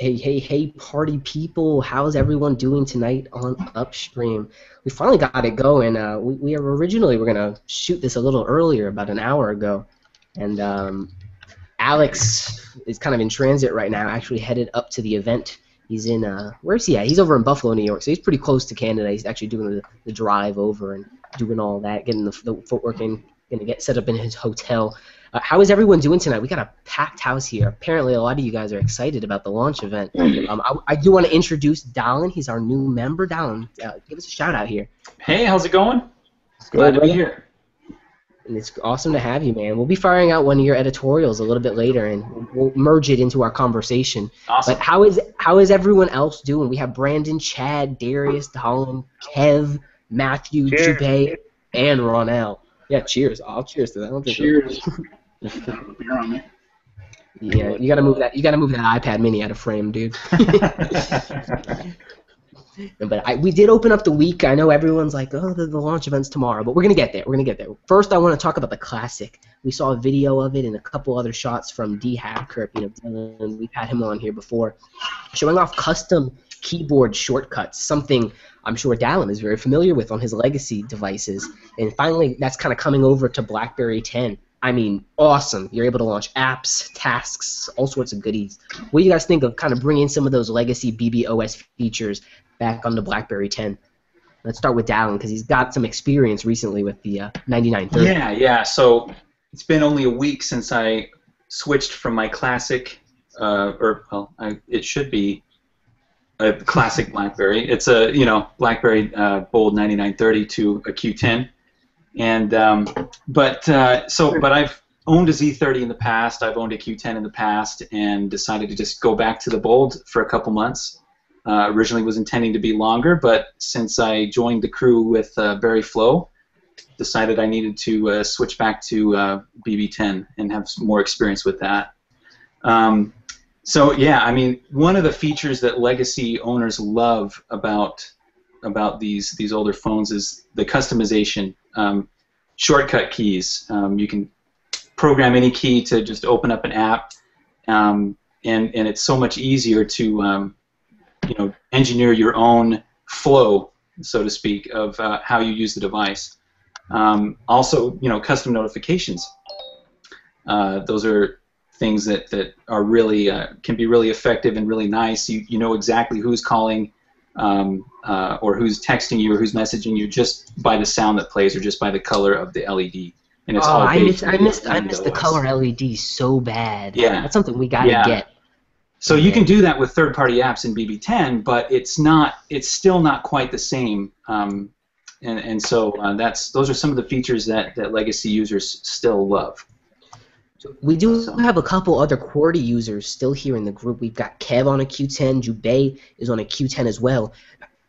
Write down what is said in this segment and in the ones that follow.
Hey, hey, hey, party people! How's everyone doing tonight on Upstream? We finally got it going. Uh, we, we were originally we're gonna shoot this a little earlier, about an hour ago, and um, Alex is kind of in transit right now. Actually headed up to the event. He's in uh, where's he at? He's over in Buffalo, New York. So he's pretty close to Canada. He's actually doing the, the drive over and doing all that, getting the, the footwork in, gonna get set up in his hotel. Uh, how is everyone doing tonight? We got a packed house here. Apparently, a lot of you guys are excited about the launch event. Um, I, I, do want to introduce Dallin. He's our new member. Dallin, uh, give us a shout out here. Hey, how's it going? It's Glad to be here. And it's awesome to have you, man. We'll be firing out one of your editorials a little bit later, and we'll merge it into our conversation. Awesome. But how is how is everyone else doing? We have Brandon, Chad, Darius, Dallin, Kev, Matthew, Jubei, and Ronell. Yeah, cheers. I'll cheers to that. I'll cheers. Beer on me. Yeah, you gotta move that. You gotta move that iPad Mini out of frame, dude. but I, we did open up the week. I know everyone's like, oh, the, the launch event's tomorrow, but we're gonna get there. We're gonna get there. First, I want to talk about the classic. We saw a video of it and a couple other shots from D Habkirk. You know, Dylan, we've had him on here before, showing off custom keyboard shortcuts. Something I'm sure Dallin is very familiar with on his legacy devices. And finally, that's kind of coming over to BlackBerry 10. I mean, awesome. You're able to launch apps, tasks, all sorts of goodies. What do you guys think of kind of bringing some of those legacy BBOS features back onto BlackBerry 10? Let's start with Dallin because he's got some experience recently with the uh, 9930. Yeah, yeah. So it's been only a week since I switched from my classic, uh, or well, I, it should be a classic BlackBerry. It's a you know BlackBerry uh, Bold 9930 to a Q10 and um, but uh, so but I've owned a Z30 in the past. I've owned a Q10 in the past, and decided to just go back to the Bold for a couple months. Uh, originally was intending to be longer, but since I joined the crew with uh, Barry Flow, decided I needed to uh, switch back to uh, BB10 and have some more experience with that. Um, so yeah, I mean, one of the features that legacy owners love about about these these older phones is the customization um, shortcut keys. Um, you can program any key to just open up an app, um, and and it's so much easier to um, you know engineer your own flow, so to speak, of uh, how you use the device. Um, also, you know, custom notifications. Uh, those are things that, that are really uh, can be really effective and really nice. You, you know exactly who's calling um, uh, or who's texting you or who's messaging you just by the sound that plays or just by the color of the LED. And it's oh, all I missed, I missed, I missed the color LED so bad. Yeah, that's something we gotta yeah. get. So you can do that with third-party apps in BB10, but it's not, it's still not quite the same. Um, and, and so uh, that's those are some of the features that, that legacy users still love. We do have a couple other QWERTY users still here in the group. We've got Kev on a Q10, Jubei is on a Q10 as well.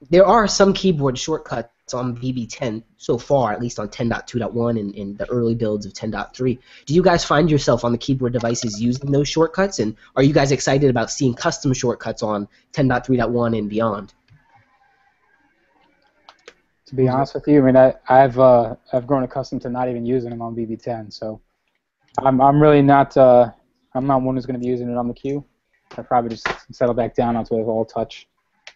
There are some keyboard shortcuts on BB10 so far, at least on 10.2.1 and in the early builds of 10.3. Do you guys find yourself on the keyboard devices using those shortcuts, and are you guys excited about seeing custom shortcuts on 10.3.1 and beyond? To be honest with you, I mean, I, have uh, I've grown accustomed to not even using them on BB10, so I'm I'm really not uh, I'm not one who's going to be using it on the Q. I probably just settle back down onto a all touch.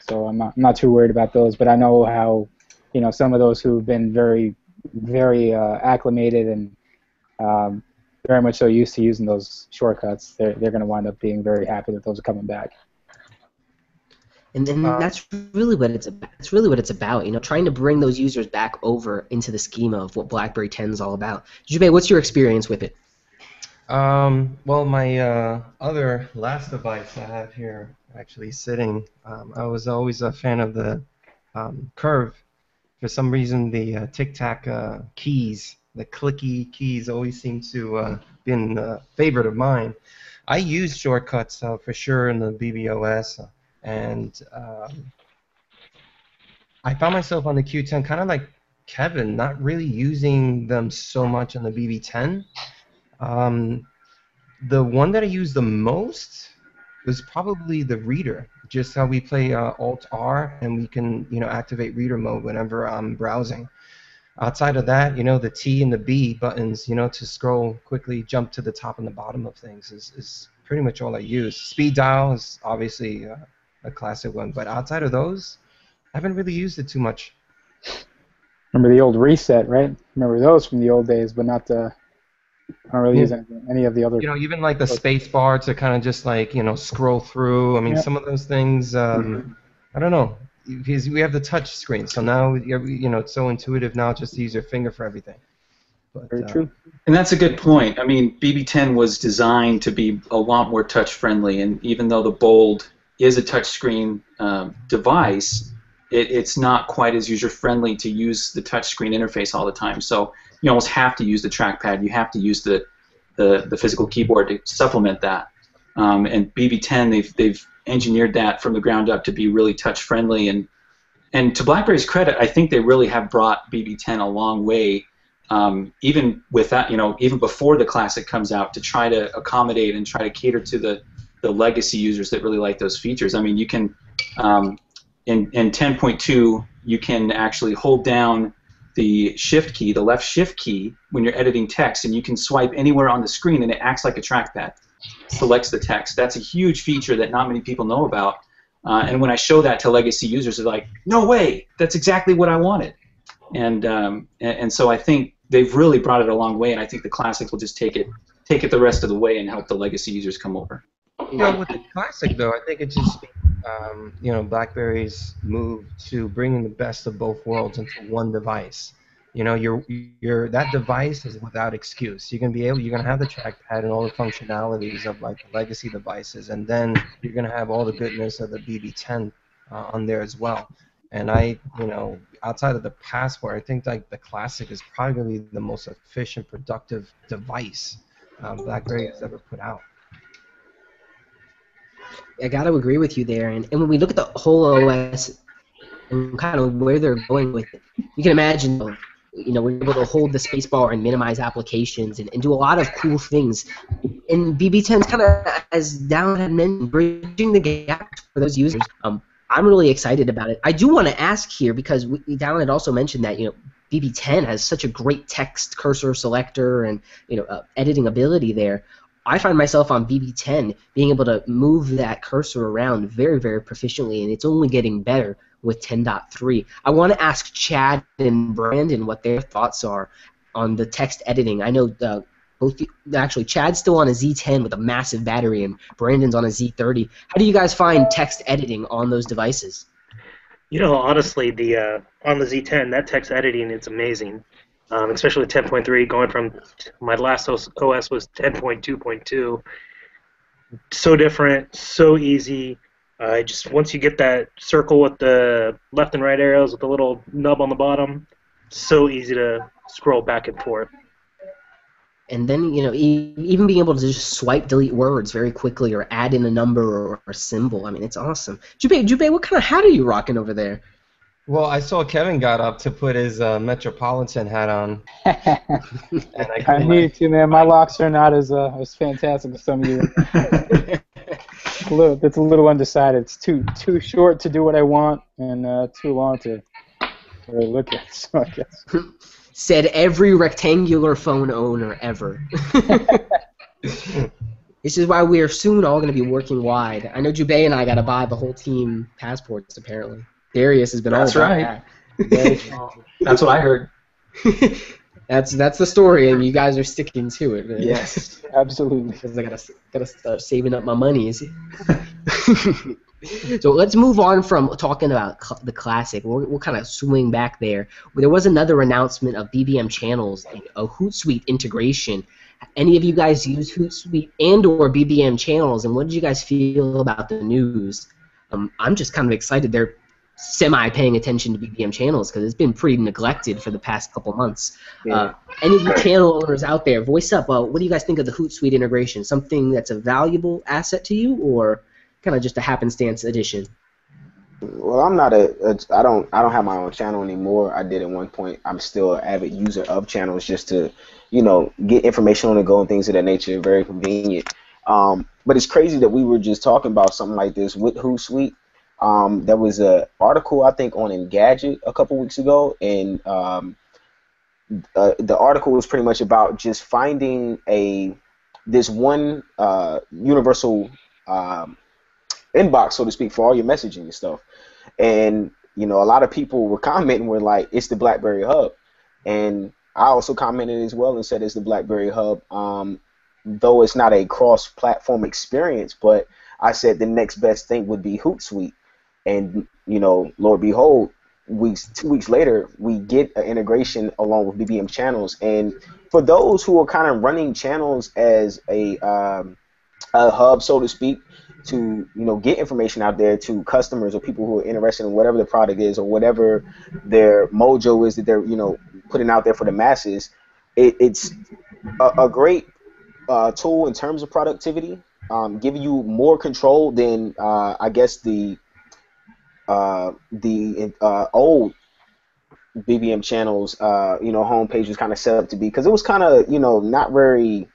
So I'm not I'm not too worried about those. But I know how you know some of those who've been very very uh, acclimated and um, very much so used to using those shortcuts. They're they're going to wind up being very happy that those are coming back. And then uh, that's really what it's about. That's really what it's about. You know, trying to bring those users back over into the schema of what BlackBerry 10 is all about. Jubei, what's your experience with it? Um, well, my uh, other last device I have here, actually sitting, um, I was always a fan of the um, Curve. For some reason, the uh, Tic Tac uh, keys, the clicky keys, always seem to uh, been a favorite of mine. I use shortcuts uh, for sure in the BBOS, and um, I found myself on the Q10 kind of like Kevin, not really using them so much on the BB10. Um, the one that I use the most was probably the reader. Just how we play uh, Alt R and we can you know activate reader mode whenever I'm browsing. outside of that, you know, the T and the B buttons, you know, to scroll quickly, jump to the top and the bottom of things is, is pretty much all I use. Speed dial is obviously uh, a classic one, but outside of those, I haven't really used it too much. Remember the old reset, right? Remember those from the old days, but not the. I don't really Yeah. use any, any of the other. You know, even like the space bar to kind of just like you know scroll through. I mean, Yeah. some of those things. Um, I don't know because we have the touch screen, so now you're- know it's so intuitive now just to use your finger for everything. But, Very uh, true. And that's a good point. I mean, BB10 was designed to be a lot more touch friendly, and even though the Bold is a touchscreen um, device, it, it's not quite as user friendly to use the touchscreen interface all the time. So you almost have to use the trackpad. You have to use the the, the physical keyboard to supplement that. Um, and BB10, they've they've engineered that from the ground up to be really touch friendly. And and to BlackBerry's credit, I think they really have brought BB10 a long way um, even with that, you know, even before the classic comes out, to try to accommodate and try to cater to the, the legacy users that really like those features. I mean, you can um, in in 10.2, you can actually hold down the shift key, the left shift key, when you're editing text, and you can swipe anywhere on the screen, and it acts like a trackpad, selects the text. That's a huge feature that not many people know about. Uh, and when I show that to legacy users, they're like, "No way! That's exactly what I wanted." And um, and, so I think they've really brought it a long way, and I think the classics will just take it take it the rest of the way and help the legacy users come over. You know, with the classic though, I think it just um, you know BlackBerry's move to bringing the best of both worlds into one device. You know, your your that device is without excuse. You're gonna be able, you're gonna have the trackpad and all the functionalities of like the legacy devices, and then you're gonna have all the goodness of the BB10 uh, on there as well. And I, you know, outside of the passport, I think like the classic is probably the most efficient, productive device um, BlackBerry has ever put out. I got to agree with you there. And, and when we look at the whole OS and kind of where they're going with it, you can imagine, you know, we're able to hold the spacebar and minimize applications and, and do a lot of cool things. And BB10's kind of, as Dallin had mentioned, bridging the gap for those users. Um, I'm really excited about it. I do want to ask here because we, Dallin had also mentioned that, you know, BB10 has such a great text cursor selector and, you know, uh, editing ability there. I find myself on BB10 being able to move that cursor around very, very proficiently, and it's only getting better with 10.3. I want to ask Chad and Brandon what their thoughts are on the text editing. I know uh, both actually Chad's still on a Z10 with a massive battery, and Brandon's on a Z30. How do you guys find text editing on those devices? You know, honestly, the uh, on the Z10, that text editing is amazing. Um, especially 10.3, going from my last OS was 10.2.2. So different, so easy. Uh, just once you get that circle with the left and right arrows with the little nub on the bottom, so easy to scroll back and forth. and then you know e- even being able to just swipe delete words very quickly or add in a number or, or a symbol i mean it's awesome Jubei, Jubei, what kind of hat are you rocking over there Well, I saw Kevin got up to put his uh, Metropolitan hat on, and I, I kinda- need to, man. My locks are not as uh, as fantastic as some of you. It's a little, it's a little undecided. It's too too short to do what I want, and uh, too long to really look at. So I guess. said every rectangular phone owner ever this is why we are soon all going to be working wide i know Jubei and i got to buy the whole team passports apparently darius has been That's all about right. that. That's what I heard. that's that's the story and you guys are sticking to it Yes. Absolutely. because I gotta gotta start saving up my money. is so let's move on from talking about cl- the classic. We'll, we'll kind of swing back there. There was another announcement of BBM channels, a Hootsuite integration. Any of you guys use Hootsuite and/or BBM channels, and what did you guys feel about the news? Um, I'm just kind of excited. They're semi paying attention to BBM channels because it's been pretty neglected for the past couple months. Uh, any of you channel owners out there, voice up. Uh, what do you guys think of the Hootsuite integration? Something that's a valuable asset to you, or kind of just a happenstance addition? Well, I'm not a, a. I don't. I don't have my own channel anymore. I did at one point. I'm still an avid user of channels just to, you know, get information on the go and things of that nature. Very convenient. Um, but it's crazy that we were just talking about something like this with Hootsuite. Um, there was a article I think on Engadget a couple weeks ago, and um, uh, the article was pretty much about just finding a this one uh, universal um, inbox, so to speak, for all your messaging and stuff. And you know, a lot of people were commenting were like, "It's the BlackBerry Hub," and I also commented as well and said it's the BlackBerry Hub. Um, though it's not a cross-platform experience, but I said the next best thing would be Hootsuite, and you know, Lord behold, weeks two weeks later, we get an integration along with BBM channels, and for those who are kind of running channels as a um, a hub, so to speak, to you know get information out there to customers or people who are interested in whatever the product is or whatever their mojo is that they're you know putting out there for the masses. It, it's a, a great uh, tool in terms of productivity, um, giving you more control than uh, I guess the uh, the uh, old BBM channels, uh, you know, homepage was kind of set up to be because it was kind of, you know, not very.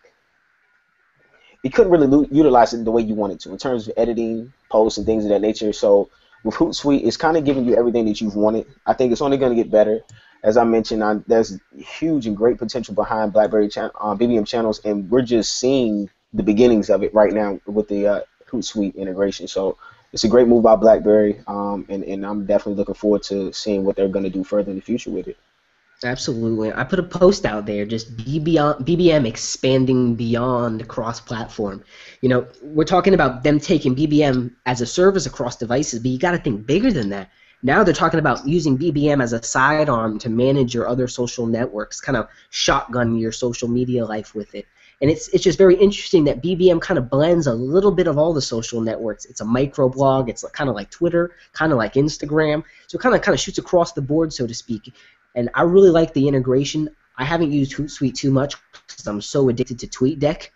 You couldn't really utilize it the way you wanted to in terms of editing, posts, and things of that nature. So with Hootsuite, it's kind of giving you everything that you've wanted. I think it's only going to get better. As I mentioned, I, there's huge and great potential behind BlackBerry cha- uh, BBM channels, and we're just seeing the beginnings of it right now with the uh, Hootsuite integration. So it's a great move by BlackBerry, um, and, and I'm definitely looking forward to seeing what they're going to do further in the future with it. Absolutely. I put a post out there, just BBM, BBM expanding beyond cross-platform. You know, we're talking about them taking BBM as a service across devices, but you got to think bigger than that. Now they're talking about using BBM as a sidearm to manage your other social networks, kind of shotgun your social media life with it. And it's it's just very interesting that BBM kind of blends a little bit of all the social networks. It's a microblog. It's kind of like Twitter, kind of like Instagram. So it kind of kind of shoots across the board, so to speak. And I really like the integration. I haven't used Hootsuite too much because I'm so addicted to TweetDeck.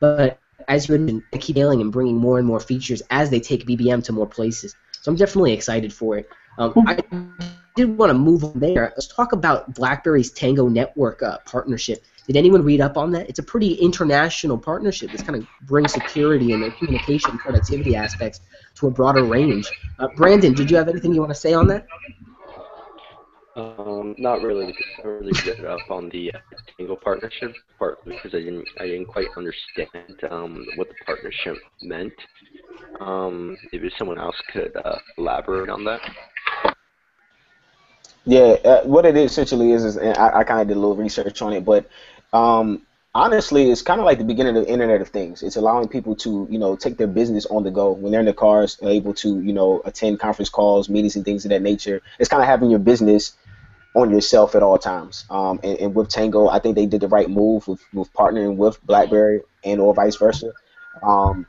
But as you mentioned, they keep scaling and bringing more and more features as they take BBM to more places. So I'm definitely excited for it. Um, I did want to move on there. Let's talk about BlackBerry's Tango Network uh, partnership. Did anyone read up on that? It's a pretty international partnership that's kind of brings security and the communication productivity aspects to a broader range. Uh, Brandon, did you have anything you want to say on that? Um, not really. I really read up on the uh, Tango partnership, partly because I didn't, I didn't quite understand um, what the partnership meant. Um, maybe someone else could uh, elaborate on that. Yeah, uh, what it essentially is is, and I, I kind of did a little research on it, but um, honestly, it's kind of like the beginning of the Internet of Things. It's allowing people to, you know, take their business on the go when they're in their cars, able to, you know, attend conference calls, meetings, and things of that nature. It's kind of having your business on yourself at all times. Um, and, and, with Tango, I think they did the right move with, with partnering with BlackBerry and or vice versa. Um,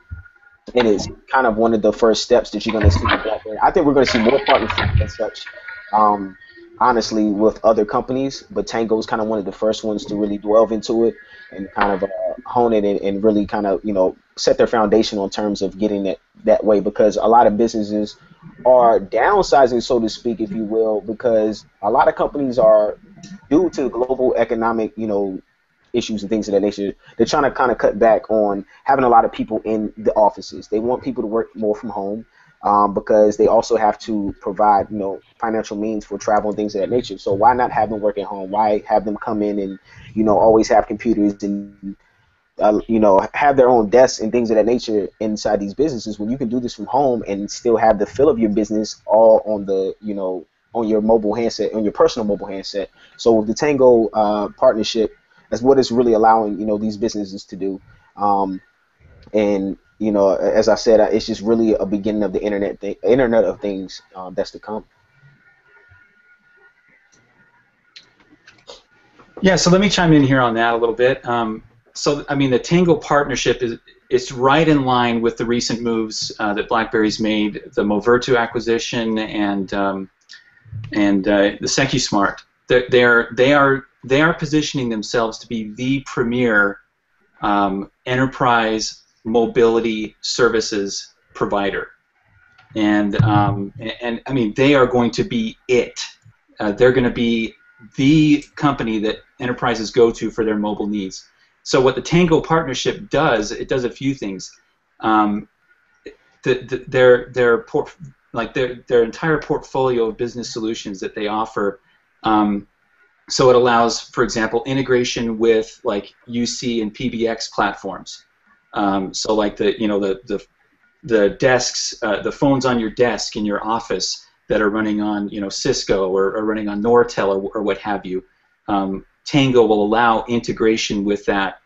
and it's kind of one of the first steps that you're going to see with BlackBerry. I think we're going to see more partnerships and such. Um, honestly with other companies, but Tango is kind of one of the first ones to really delve into it and kind of uh, hone it and, and, really kind of you know set their foundation on terms of getting it that way because a lot of businesses are downsizing, so to speak, if you will, because a lot of companies are due to global economic you know issues and things of that nature. They're trying to kind of cut back on having a lot of people in the offices. They want people to work more from home um, because they also have to provide, you know, financial means for travel and things of that nature. So why not have them work at home? Why have them come in and, you know, always have computers and, uh, you know, have their own desks and things of that nature inside these businesses when you can do this from home and still have the feel of your business all on the, you know, on your mobile handset, on your personal mobile handset. So the Tango uh, partnership, that's what it's really allowing, you know, these businesses to do. Um, and you know, as I said, it's just really a beginning of the internet thing, Internet of Things um, that's to come. Yeah, so let me chime in here on that a little bit. Um, so, I mean, the Tango partnership is it's right in line with the recent moves uh, that BlackBerry's made, the Movirtu acquisition and um, and uh, the SecuSmart. They're, they're they are they are positioning themselves to be the premier um, enterprise mobility services provider. And, um, and, and, I mean, they are going to be it. Uh, they're going to be the company that enterprises go to for their mobile needs. So what the Tango partnership does, it does a few things. Um, the, the, their their port, like their their entire portfolio of business solutions that they offer um, so it allows, for example, integration with like UC and PBX platforms. Um, so like the you know the the the desks, uh, the phones on your desk in your office that are running on you know Cisco or, or running on Nortel or, or what have you. Um, Tango will allow integration with that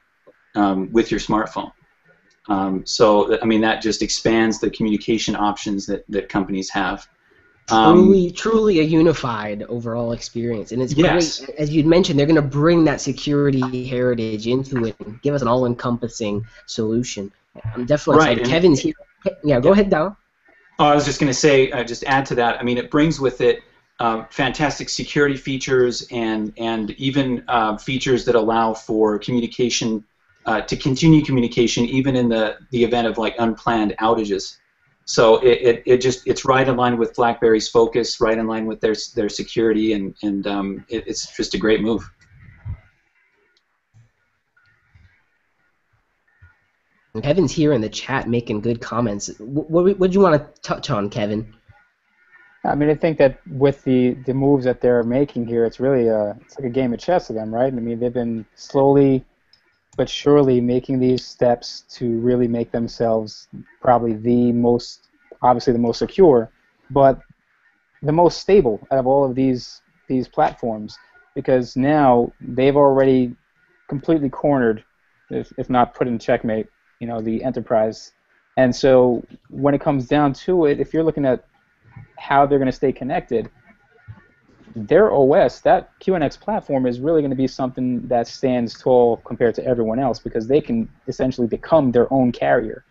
um, with your smartphone. Um, so I mean that just expands the communication options that, that companies have. Um, truly, truly a unified overall experience, and it's Yes. great. As you'd mentioned, they're going to bring that security heritage into it and give us an all-encompassing solution. I'm definitely Right, excited. Kevin's here. Yeah, go ahead, Dal. Oh, I was just going to say, uh, just add to that. I mean, it brings with it um, fantastic security features and and even uh, features that allow for communication uh, to continue communication even in the the event of like unplanned outages. So it, it, it just it's right in line with BlackBerry's focus, right in line with their their security, and and um, it, it's just a great move. Kevin's here in the chat making good comments. What what would you want to touch on, Kevin? I mean, I think that with the, the moves that they're making here, it's really a, it's like a game of chess to them, right? I mean, they've been slowly but surely making these steps to really make themselves probably the most, obviously the most secure, but the most stable out of all of these these platforms, because now they've already completely cornered, if, if not put in checkmate, you know, the enterprise. And so when it comes down to it, if you're looking at how they're going to stay connected, their OS, that QNX platform, is really going to be something that stands tall compared to everyone else because they can essentially become their own carrier,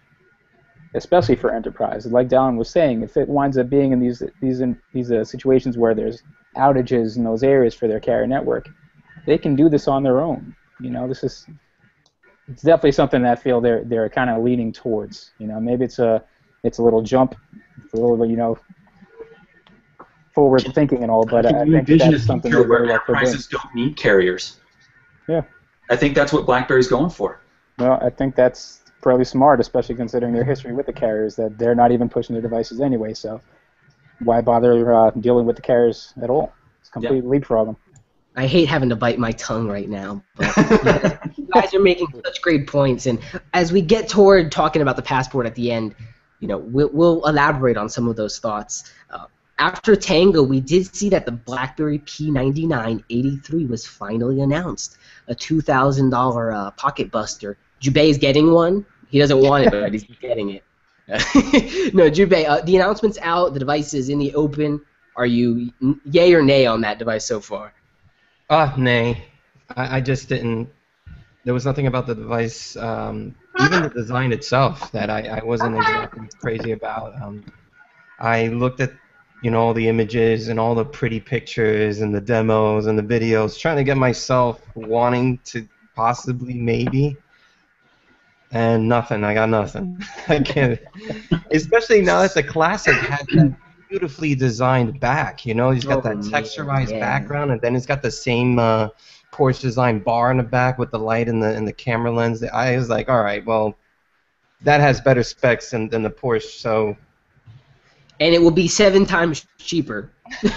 especially for enterprise. Like Dallin was saying, if it winds up being in these these in, these uh, situations where there's outages in those areas for their carrier network, they can do this on their own. You know, this is it's definitely something that I feel they're they're kind of leaning towards. You know, maybe it's a it's a little jump, a little you know forward thinking and all, but I, I think envision that's a something future that where very well could do. enterprises don't need carriers? Yeah. I think that's what BlackBerry's going for. Well, I think that's fairly smart, especially considering their history with the carriers, that they're not even pushing their devices anyway. So why bother uh, dealing with the carriers at all? It's complete leapfrog them. I hate having to bite my tongue right now, but you guys are making such great points. And as we get toward talking about the passport at the end, you know, we'll, we'll elaborate on some of those thoughts. Uh, after Tango, we did see that the BlackBerry P9983 was finally announced, a $2,000 uh, pocket buster. Jubei is getting one. He doesn't want it, but he's getting it. no, Jubei, uh, the announcement's out. The device is in the open. Are you yay or nay on that device so far? Ah, nay. I, I just didn't. There was nothing about the device, um, even the design itself, that I, I wasn't exactly crazy about. Um, I looked at, you know, all the images and all the pretty pictures and the demos and the videos, trying to get myself wanting to possibly maybe, and nothing. I got nothing. I can't. Especially now that the classic has that beautifully designed back. You know, he's got Oh, that texturized yeah. background, and then it's got the same uh, Porsche design bar in the back with the light and the and the camera lens. I was like, all right, well, that has better specs than, than the Porsche. So and it will be seven times cheaper.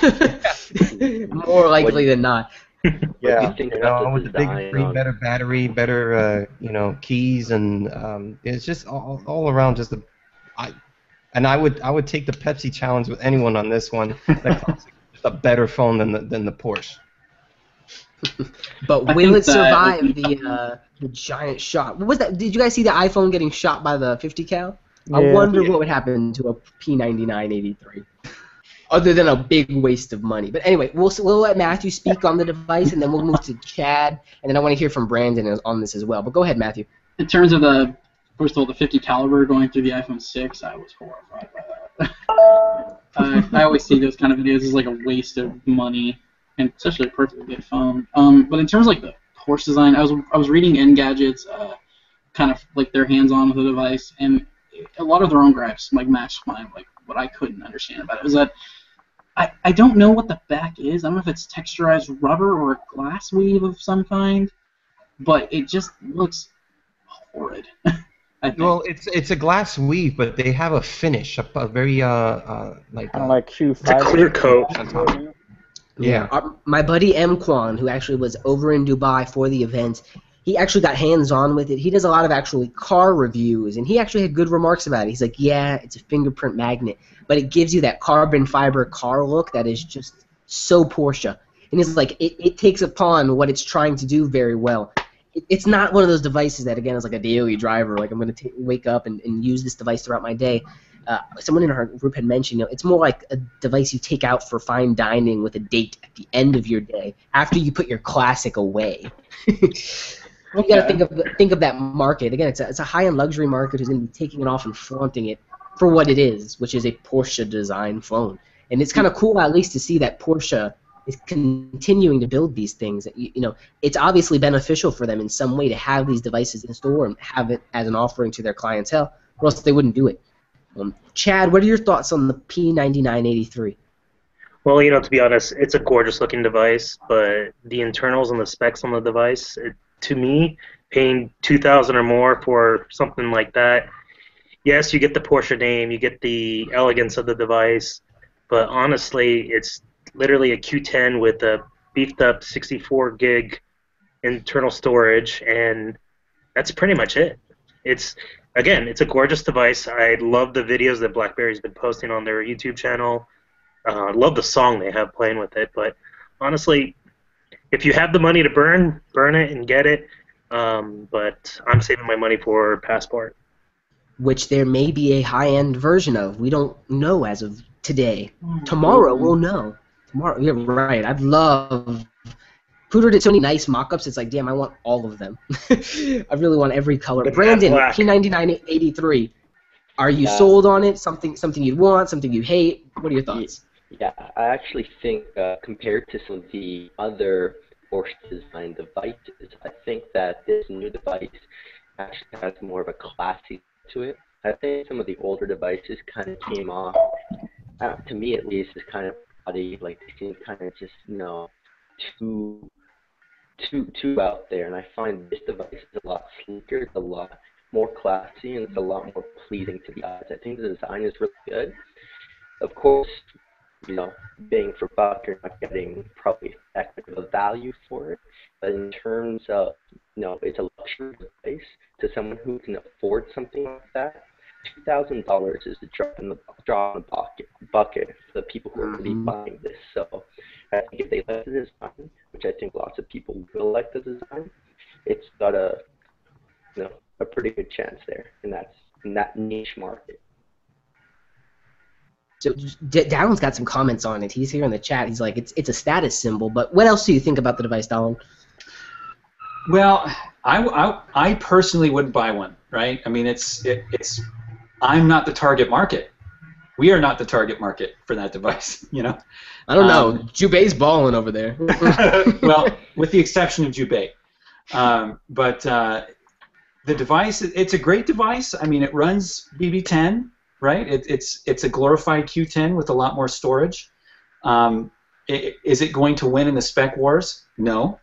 More likely than not. Yeah. you think you know, with the big screen, on- better battery, better uh, you know keys, and um, it's just all, all around just a. I, and I would I would take the Pepsi challenge with anyone on this one. The just a better phone than the than the Porsche. But will it survive the uh, the giant shot? What was that? Did you guys see the iPhone getting shot by the 50 cal? I Yeah. wonder what would happen to a P9983. Other than a big waste of money. But anyway, we'll we'll let Matthew speak on the device, and then we'll move to Chad, and then I want to hear from Brandon on this as well. But go ahead, Matthew. In terms of the, first of all, the 50 caliber going through the iPhone 6, I was horrified by that. uh, I always see those kind of videos as like a waste of money, and especially a perfectly good phone. Um, but in terms of like the Porsche design, I was I was reading Engadget's uh, kind of like their hands-on with the device, and a lot of their own gripes like matched mine. Like what I couldn't understand about it was that I, I don't know what the back is. I don't know if it's texturized rubber or a glass weave of some kind, but it just looks horrid. Well, it's it's a glass weave, but they have a finish, a, a very uh, uh like Kind uh, of like Q5. It's a clear coat. on top. Yeah. Our, my buddy M Kwan, who actually was over in Dubai for the event, he actually got hands on with it. He does a lot of actually car reviews, and he actually had good remarks about it. He's like, "Yeah, it's a fingerprint magnet, but it gives you that carbon fiber car look that is just so Porsche." And it's like, "It, it takes upon what it's trying to do very well." It, it's not one of those devices that again is like a daily driver. Like I'm going to wake up and, and use this device throughout my day. Uh, someone in our group had mentioned, you know, it's more like a device you take out for fine dining with a date at the end of your day after you put your classic away. You got to think of think of that market again. It's a, it's a high end luxury market who's going to be taking it off and flaunting it for what it is, which is a Porsche design phone. And it's kind of cool at least to see that Porsche is continuing to build these things. You, you know, it's obviously beneficial for them in some way to have these devices in store and have it as an offering to their clientele, or else they wouldn't do it. Um, Chad, what are your thoughts on the P9983? Well, you know, to be honest, it's a gorgeous looking device, but the internals and the specs on the device, it, to me, paying two thousand or more for something like that, yes, you get the Porsche name, you get the elegance of the device, but honestly, it's literally a Q10 with a beefed up 64 gig internal storage, and that's pretty much it. It's again, it's a gorgeous device. I love the videos that BlackBerry's been posting on their YouTube channel. Uh, I love the song they have playing with it, but honestly, if you have the money to burn, burn it and get it. Um, but I'm saving my money for Passport. Which there may be a high end version of. We don't know as of today. Tomorrow we'll know. Tomorrow, you're right. I'd love. Pooter did so many nice mock-ups. It's like, damn, I want all of them. I really want every color. With Brandon, matte black. P9983. Are you Yeah. sold on it? Something, something you'd want? Something you hate? What are your thoughts? Yeah, I actually think uh, compared to some of the other Porsche design devices, I think that this new device actually has more of a classy to it. I think some of the older devices kind of came off, uh, to me at least, as kind of body, like they seem kind of just you know too too too out there. And I find this device is a lot sleeker, it's a lot more classy, and it's a lot more pleasing to the eyes. I think the design is really good. Of course, you know, bang for buck, you're not getting probably that of a value for it. But in terms of, you know, it's a luxury device to someone who can afford something like that. Two thousand dollars is a drop in the drop in the bucket bucket for the people who are going to be buying this. So I think if they like the design, which I think lots of people will like the design, it's got a you know a pretty good chance there, and that's in that niche market. So D- Dallin's got some comments on it. He's here in the chat. He's like, it's it's a status symbol. But what else do you think about the device, Dallon? Well, I, I, I personally wouldn't buy one, right? I mean, it's it, it's I'm not the target market. We are not the target market for that device, you know. I don't know. Um, Jubei's balling over there. well, with the exception of Jubei. Um, but uh, the device, it's a great device. I mean, it runs BB10, right? It, it's it's a glorified Q10 with a lot more storage. Um, i- is it going to win in the spec wars? No,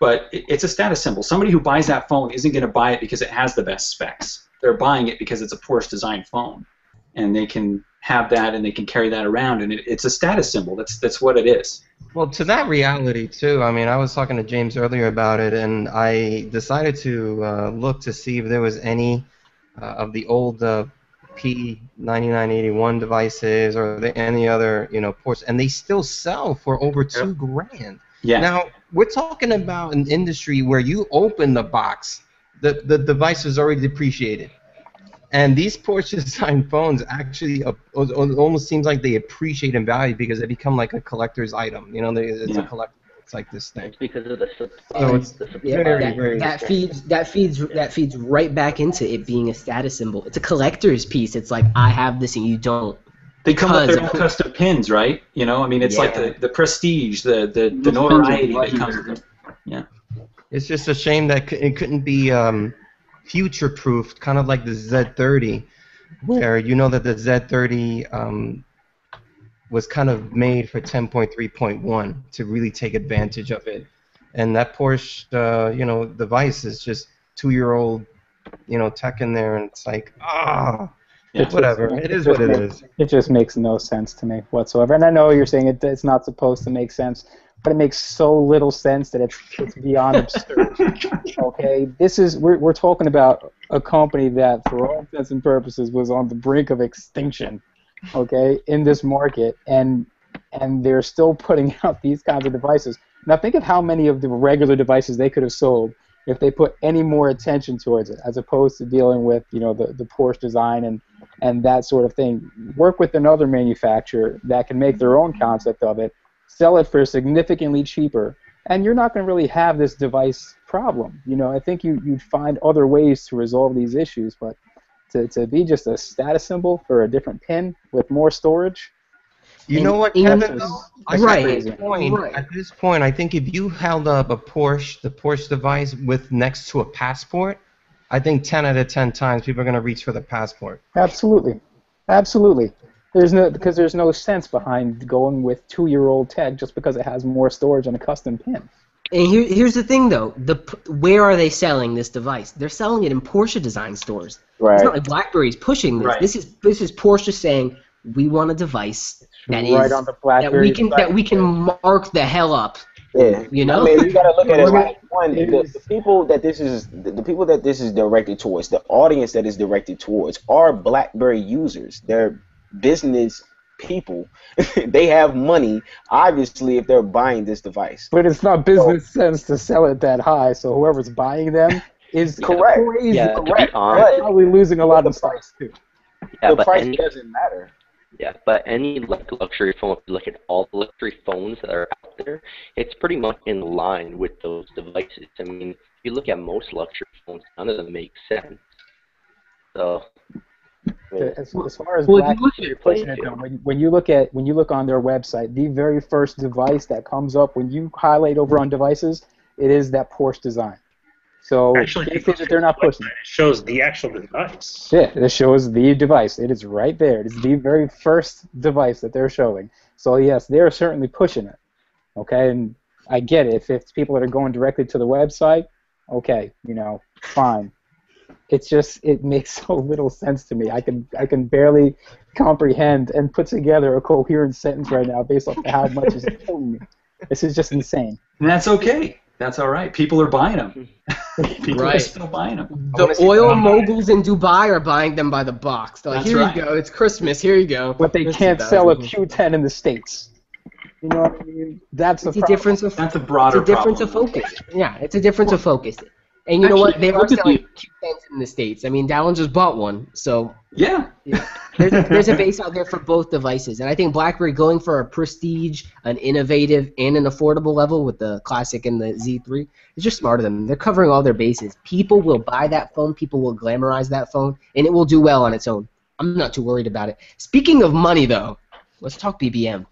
but it, it's a status symbol. Somebody who buys that phone isn't going to buy it because it has the best specs. They're buying it because it's a Porsche designed phone, and they can have that and they can carry that around, and it, it's a status symbol. That's that's what it is. Well, to that reality too. I mean, I was talking to James earlier about it, and I decided to uh, look to see if there was any uh, of the old uh, P9981 devices or the, any other, you know, ports, and they still sell for over two grand. Yeah. Now we're talking about an industry where you open the box, the the device is already depreciated, and these Porsche design phones actually uh, almost seems like they appreciate in value because they become like a collector's item. You know, it's Yeah. a collect. It's like this thing. It's because of the supply. So it's the supply. Yeah, Very, that, very that feeds that feeds that feeds right back into it being a status symbol. It's a collector's piece. It's like I have this and you don't. They come with Because their of- own custom pins, right? You know, I mean, it's like the, the prestige, the the, the Those pins are notoriety that comes legendary. with them. It's just a shame that it couldn't be um, future-proofed, kind of like the Z30, where you know that the Z30 um, was kind of made for 10.3.1 to really take advantage of it, and that Porsche, uh, you know, device is just two-year-old, you know, tech in there, and it's like ah. It's- Whatever. it's- It is just what it makes- is. It just makes no sense to me whatsoever. And I know you're saying it, it's not supposed to make sense, but it makes so little sense that it's, it's beyond absurd. Okay, this is we're, we're talking about a company that, for all intents and purposes, was on the brink of extinction. Okay, in this market, and and they're still putting out these kinds of devices. Now think of how many of the regular devices they could have sold if they put any more attention towards it, as opposed to dealing with you know the, the Porsche design and and that sort of thing. Work with another manufacturer that can make their own concept of it, sell it for significantly cheaper, and you're not going to really have this device problem. You know, I think you you'd find other ways to resolve these issues, but to, to be just a status symbol for a different pin with more storage. You know what, Kevin? Right, At this, point, right. at this point, I think if you held up a Porsche, the Porsche device with next to a passport, I think 10 out of 10 times people are going to reach for the passport. Absolutely, absolutely. There's no because there's no sense behind going with two-year-old tech just because it has more storage and a custom pin. And here, here's the thing, though. The where are they selling this device? They're selling it in Porsche design stores. Right. It's not like BlackBerry's pushing this. Right. This is this is Porsche saying we want a device that is right on the that we can that we can mark the hell up. Yeah, You know? I mean, you gotta look at it like one. The, the people that this is, the, the people that this is directed towards, the audience that is directed towards, are BlackBerry users. They're business people. they have money, obviously, if they're buying this device. But it's not business sense to sell it that high, so whoever's buying them is Correct. crazy. Yeah, correct. honest, But Probably losing a lot of stocks too. yeah, the but price any, doesn't matter. yeah, but any like luxury phone, if you look at all the luxury phones that are out there, it's pretty much in line with those devices. I mean, if you look at most luxury phones, none of them make sense. So, I mean, As, as far as Well, if you look BlackBerry pushing it, though, when, when you look at when you look on their website, the very first device that comes up when you highlight over on devices, it is that Porsche design. So Actually, they say that they're not pushing it. It shows the actual device. Yeah, it shows the device. It is right there. It is the very first device that they're showing. So yes, they're certainly pushing it. Okay, and I get it. If it's people that are going directly to the website, okay, you know, fine. It's just it makes so little sense to me. I can I can barely comprehend and put together a coherent sentence right now based off how much is killing me. This is just insane. And that's okay. That's all right. People are buying them. People are still buying them. The oil that. moguls in Dubai are buying them by the box. They're like, That's here right. you go. It's Christmas. Here you go. But they can't sell a 2,000. Q10 in the states. You know what I mean? That's the It's a problem. difference of That's a it's broader a difference of focus. Yeah, it's a difference of focus. And you know what? They are selling Q10s in the states. I mean, Dallin just bought one, so Yeah. there's a, there's a base out there for both devices. And I think BlackBerry going for a prestige, an innovative, and an affordable level with the Classic and the Z3 is just smarter than them. They're covering all their bases. People will buy that phone. People will glamorize that phone, and it will do well on its own. I'm not too worried about it. Speaking of money, though, let's talk BBM.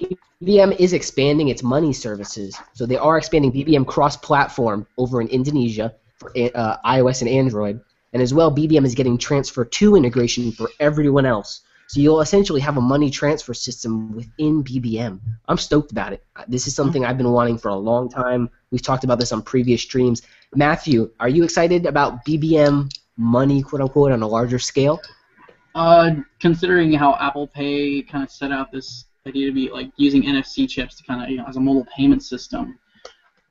BBM is expanding its money services. So they are expanding BBM cross-platform over in Indonesia for uh, iOS and Android. And as well, BBM is getting TransferTo integration for everyone else. So you'll essentially have a money transfer system within BBM. I'm stoked about it. This is something I've been wanting for a long time. We've talked about this on previous streams. Matthew, are you excited about BBM money, quote unquote, on a larger scale? Uh, considering how Apple Pay kind of set out this idea to be like using NFC chips to kind of you know as a mobile payment system,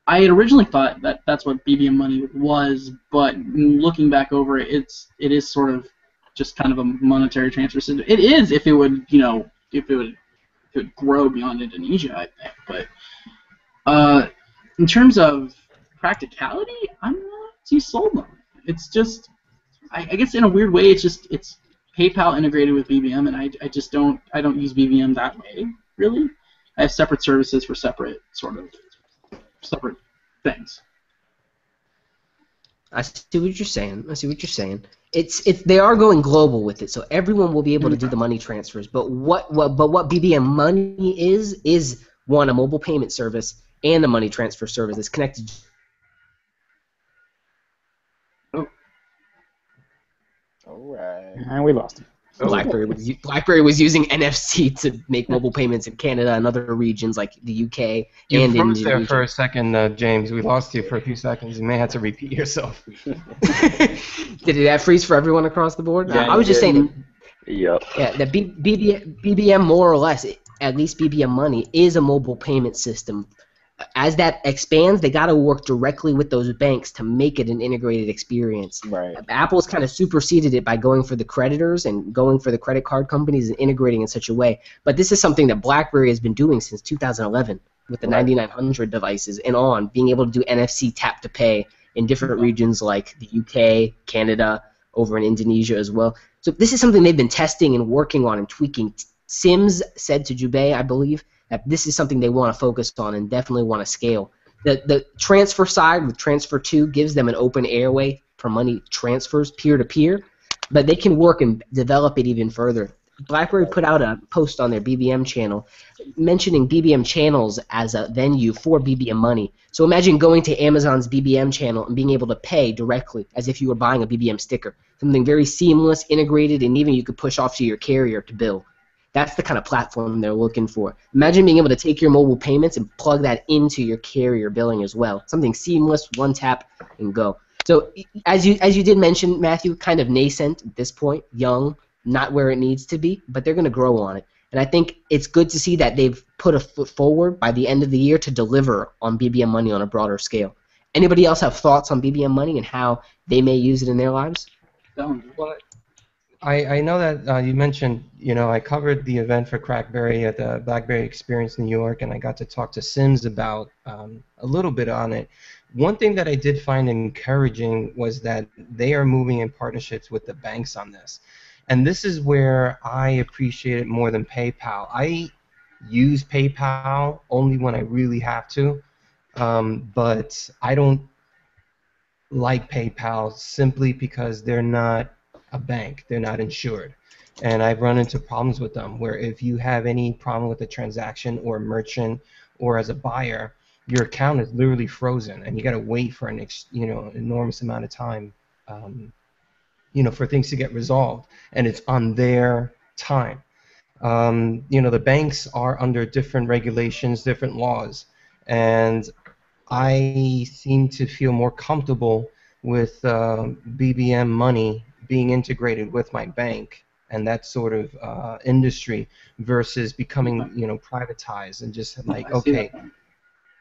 I had originally thought that that's what BBM money was, but looking back over it, it's it is sort of just kind of a monetary transfer system. It is if it would you know if it would would grow beyond Indonesia, I think. But uh, in terms of practicality, I'm not too sold on it. It's just I, I guess in a weird way, it's just it's PayPal integrated with BBM, and I, I just don't I don't use BBM that way really. I have separate services for separate sort of separate things. I see what you're saying. I see what you're saying. It's it's they are going global with it, so everyone will be able to do the money transfers. But what what but what BBM money is is one a mobile payment service and a money transfer service that's connected. All right. And we lost him. BlackBerry was BlackBerry was using NFC to make mobile payments in Canada and other regions like the UK You and froze there Indonesia. for a second, uh, James. We lost you for a few seconds. You may have to repeat yourself. Did that freeze for everyone across the board? Yeah, I was just did. saying, Yep. yeah, that B- BB- BBM more or less, at least BBM Money, is a mobile payment system. As that expands, they got to work directly with those banks to make it an integrated experience. Right. Apple's kind of superseded it by going for the creditors and going for the credit card companies and integrating in such a way. But this is something that BlackBerry has been doing since 2011 with the Right. 9900 devices and on, being able to do NFC tap to pay in different regions like the UK, Canada, over in Indonesia as well. So this is something they've been testing and working on and tweaking. Sims said to Jubei, I believe, that this is something they want to focus on and definitely want to scale. The the transfer side with TransferTo gives them an open airway for money transfers peer to peer, but they can work and develop it even further. BlackBerry put out a post on their BBM channel mentioning BBM channels as a venue for BBM money. So imagine going to Amazon's BBM channel and being able to pay directly as if you were buying a BBM sticker. Something very seamless, integrated, and even you could push off to your carrier to bill. That's the kind of platform they're looking for. Imagine being able to take your mobile payments and plug that into your carrier billing as well. Something seamless, one tap, and go. So as you as you did mention, Matthew, kind of nascent at this point, young, not where it needs to be, but they're going to grow on it. And I think it's good to see that they've put a foot forward by the end of the year to deliver on BBM money on a broader scale. Anybody else have thoughts on BBM money and how they may use it in their lives? That one. Well, I, I know that uh, you mentioned, you know, I covered the event for Crackberry at the BlackBerry Experience New York, and I got to talk to Sims about um, a little bit on it. One thing that I did find encouraging was that they are moving in partnerships with the banks on this. And this is where I appreciate it more than PayPal. I use PayPal only when I really have to, um, but I don't like PayPal simply because they're not a bank. They're not insured. And I've run into problems with them where if you have any problem with a transaction or a merchant or as a buyer, your account is literally frozen and you got to wait for an ex- you know enormous amount of time um, you know for things to get resolved and it's on their time um, you know the banks are under different regulations different laws and I seem to feel more comfortable with uh, BBM money being integrated with my bank and that sort of uh, industry versus becoming you know privatized and just like okay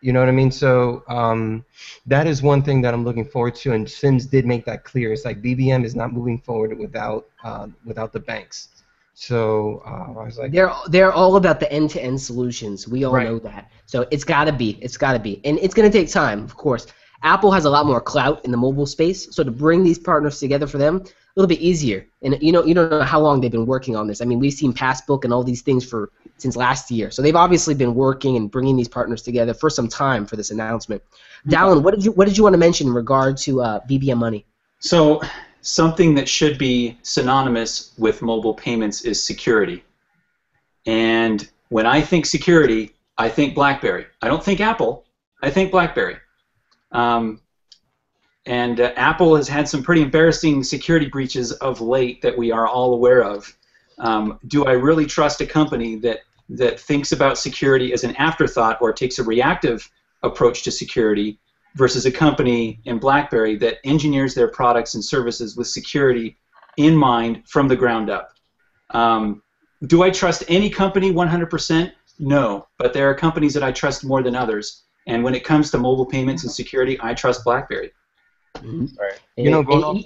you know what I mean? So um, that is one thing that I'm looking forward to, and Sims did make that clear. It's like BBM is not moving forward without uh, without the banks. So uh, I was like, They're they're all about the end-to-end solutions. We all Right. know that. So it's got to be. It's got to be. And it's going to take time, of course. Apple has a lot more clout in the mobile space, so to bring these partners together for them, a little bit easier. And you know, you don't know how long they've been working on this. I mean, we've seen Passbook and all these things for since last year. So they've obviously been working and bringing these partners together for some time for this announcement. Dallin, what did you what did you want to mention in regard to uh, BBM money? So, something that should be synonymous with mobile payments is security. And when I think security, I think BlackBerry. I don't think Apple. I think BlackBerry. Um, and uh, Apple has had some pretty embarrassing security breaches of late that we are all aware of. Um, do I really trust a company that that thinks about security as an afterthought or takes a reactive approach to security versus a company in BlackBerry that engineers their products and services with security in mind from the ground up. Um, do I trust any company 100%? No, but there are companies that I trust more than others. And when it comes to mobile payments and security, I trust BlackBerry. Right. You know, going and- off-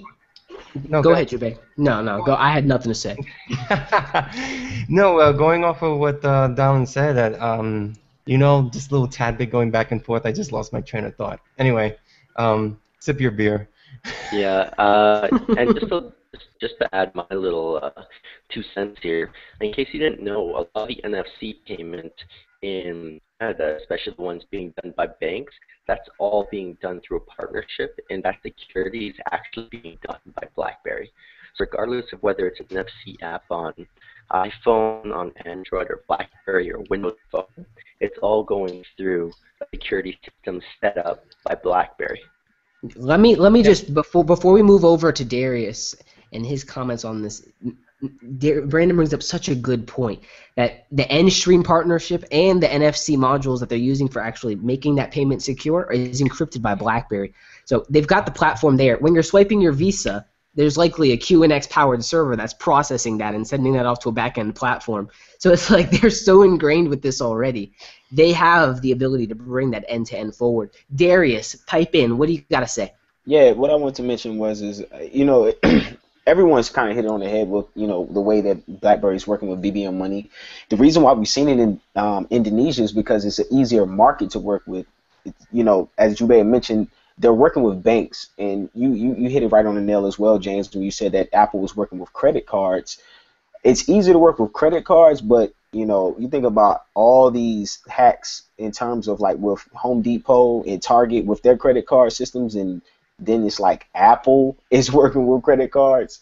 no, go ahead, Jubei. No, no, go. I had nothing to say. no, uh, going off of what uh, Dallin said, that um, you know, just a little tad bit going back and forth. I just lost my train of thought. Anyway, um, sip your beer. Yeah, uh, and just to, just to add my little uh, two cents here, in case you didn't know, a lot of the NFC payment in Canada, especially the ones being done by banks, that's all being done through a partnership, and that security is actually being done by BlackBerry. So regardless of whether it's an NFC app on iPhone, on Android, or BlackBerry, or Windows Phone, it's all going through a security system set up by BlackBerry. Let me let me just before before we move over to Darius and his comments on this. Brandon brings up such a good point that the EnStream partnership and the NFC modules that they're using for actually making that payment secure is encrypted by BlackBerry. So they've got the platform there. When you're swiping your Visa, there's likely a QNX powered server that's processing that and sending that off to a backend platform. So it's like they're so ingrained with this already. They have the ability to bring that end to end forward. Darius, pipe in. What do you got to say? Yeah, what I want to mention was is you know everyone's kind of hit it on the head with you know the way that BlackBerry's working with BBM money. The reason why we've seen it in um, Indonesia is because it's an easier market to work with. You know, as Jube mentioned, they're working with banks, and you, you you hit it right on the nail as well, James, when you said that Apple was working with credit cards. It's easy to work with credit cards, but you know, you think about all these hacks in terms of like with Home Depot and Target with their credit card systems and then it's like Apple is working with credit cards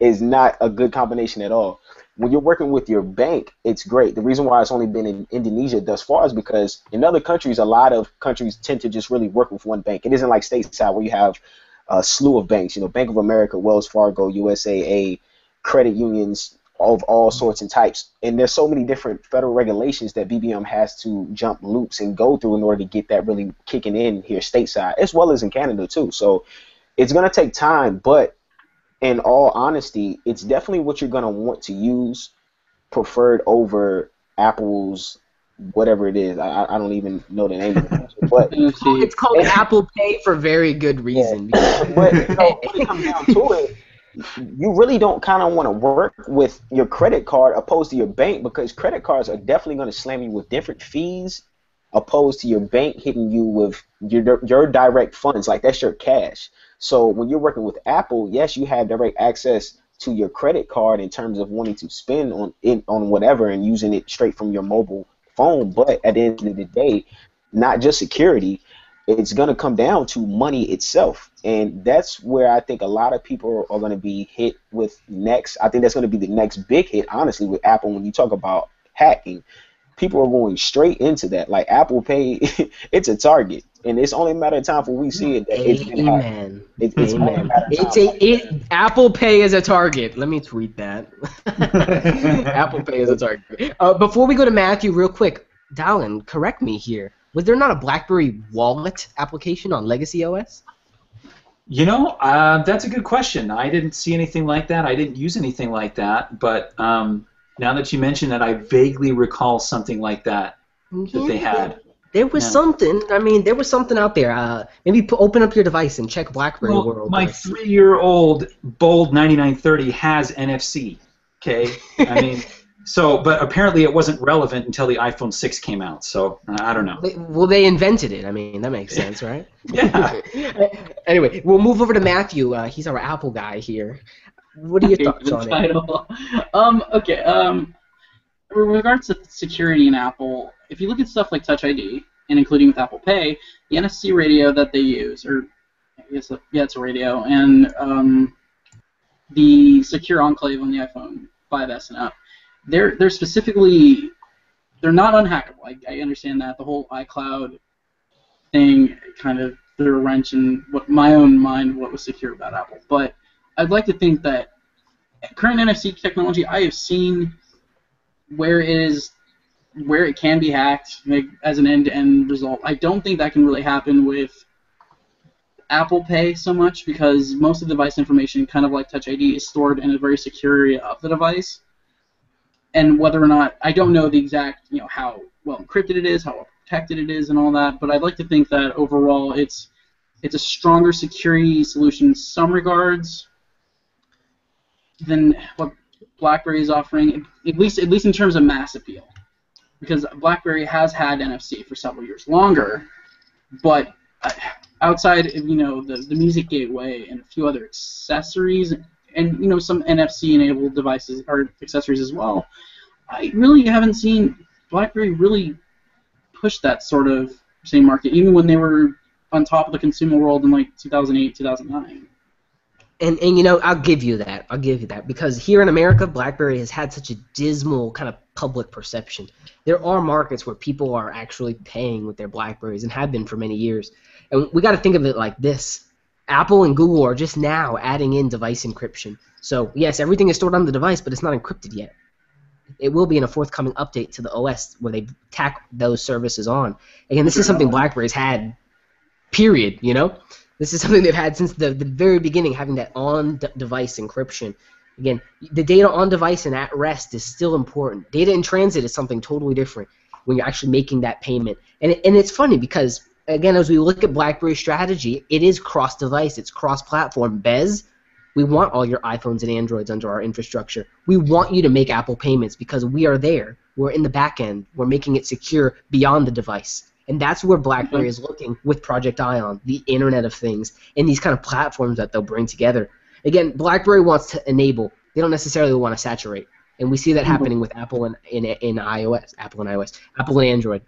is not a good combination at all. When you're working with your bank, it's great. The reason why it's only been in Indonesia thus far is because in other countries, a lot of countries tend to just really work with one bank. It isn't like stateside where you have a slew of banks. You know, Bank of America, Wells Fargo, USAA, credit unions, of all sorts and types. And there's so many different federal regulations that BBM has to jump loops and go through in order to get that really kicking in here stateside, as well as in Canada too. So it's gonna take time, but in all honesty, it's definitely what you're gonna want to use preferred over Apple's whatever it is. I, I don't even know the name of it. But it's called Apple Pay for very good reason. Yeah. but you know, when it comes down to it, you really don't kind of want to work with your credit card opposed to your bank because credit cards are definitely going to slam you with different fees opposed to your bank hitting you with your your direct funds like that's your cash. So when you're working with Apple, yes, you have direct access to your credit card in terms of wanting to spend on it on whatever and using it straight from your mobile phone, but at the end of the day, not just security, it's going to come down to money itself. And that's where I think a lot of people are going to be hit with next. I think that's going to be the next big hit, honestly, with Apple when you talk about hacking. People are going straight into that. Like Apple Pay, it's a target. And it's only a matter of time for we see it. That it's Amen. It, it's Amen. only a matter of It's a it Apple Pay is a target. Let me tweet that. Apple Pay is a target. Uh, before we go to Matthew, real quick, Dallin, correct me here. Was there not a BlackBerry Wallet application on Legacy OS? You know, uh, that's a good question. I didn't see anything like that. I didn't use anything like that. But um, now that you mention that, I vaguely recall something like that that they had. There was Yeah. something. I mean, there was something out there. Uh, maybe put, open up your device and check BlackBerry Well, World. my three-year-old Bold 9930 has NFC. Okay, I mean, so but apparently it wasn't relevant until the iPhone 6 came out. So uh, I don't know. Well, they invented it. I mean, that makes sense, right? Yeah. anyway, we'll move over to Matthew. Uh, he's our Apple guy here. What are your thoughts the on it? title. Um, okay. Um, with regards to security in Apple, if you look at stuff like Touch ID, and including with Apple Pay, the NFC radio that they use, or I guess uh, yeah, it's a radio, and um, the secure enclave on the iPhone 5s and up, they're they're specifically they're not unhackable. I, I understand that the whole iCloud thing kind of threw a wrench in what my own mind what was secure about Apple, but I'd like to think that current NFC technology, I have seen where it is, where it can be hacked like, as an end-to-end result. I don't think that can really happen with Apple Pay so much because most of the device information, kind of like Touch ID, is stored in a very secure area of the device. And whether or not I don't know the exact, you know, how well encrypted it is, how well protected it is, and all that, but I'd like to think that overall it's it's a stronger security solution in some regards than what BlackBerry is offering, at least at least in terms of mass appeal, because BlackBerry has had NFC for several years longer, but uh, outside of you know the, the music gateway and a few other accessories and you know some NFC enabled devices or accessories as well, I really haven't seen BlackBerry really push that sort of same market, even when they were on top of the consumer world in like 2008, 2009. And and you know, I'll give you that. I'll give you that because here in America, BlackBerry has had such a dismal kind of public perception. There are markets where people are actually paying with their Blackberries and have been for many years. And we got to think of it like this: Apple and Google are just now adding in device encryption. So yes, everything is stored on the device, but it's not encrypted yet. It will be in a forthcoming update to the OS where they tack those services on. Again, this is something BlackBerry's had. Period. You know, this is something they've had since the, the very beginning, having that on-device encryption. Again, the data on device and at rest is still important. Data in transit is something totally different when you're actually making that payment. And it, and it's funny because again, as we look at BlackBerry strategy, it is cross-device, it's cross-platform. BES, we want all your iPhones and Androids under our infrastructure. We want you to make Apple payments because we are there. We're in the back end. We're making it secure beyond the device. And that's where BlackBerry is looking with Project Ion, the Internet of Things, and these kind of platforms that they'll bring together. Again, BlackBerry wants to enable. They don't necessarily want to saturate. And we see that mm-hmm. happening with Apple and in, in iOS, Apple and iOS, Apple and Android.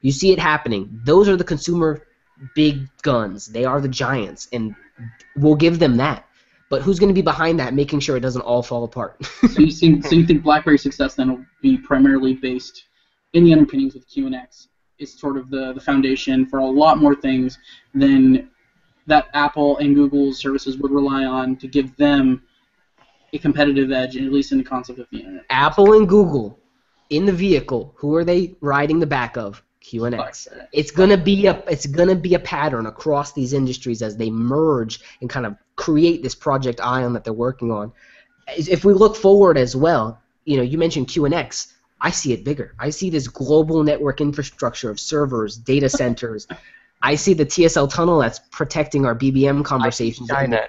You see it happening. Those are the consumer big guns. They are the giants, and we'll give them that. But who's going to be behind that, making sure it doesn't all fall apart? so you think, so you think BlackBerry's success then will be primarily based in the underpinnings with QNX? Is sort of the, the foundation for a lot more things than that Apple and Google's services would rely on to give them a competitive edge, at least in the concept of the internet. Apple and Google in the vehicle, who are they riding the back of? QNX. It's gonna be a it's gonna be a pattern across these industries as they merge and kind of create this project Ion that they're working on. If we look forward as well, you know, you mentioned QNX. I see it bigger. I see this global network infrastructure of servers, data centers. I see the TSL tunnel that's protecting our BBM conversations. Skynet.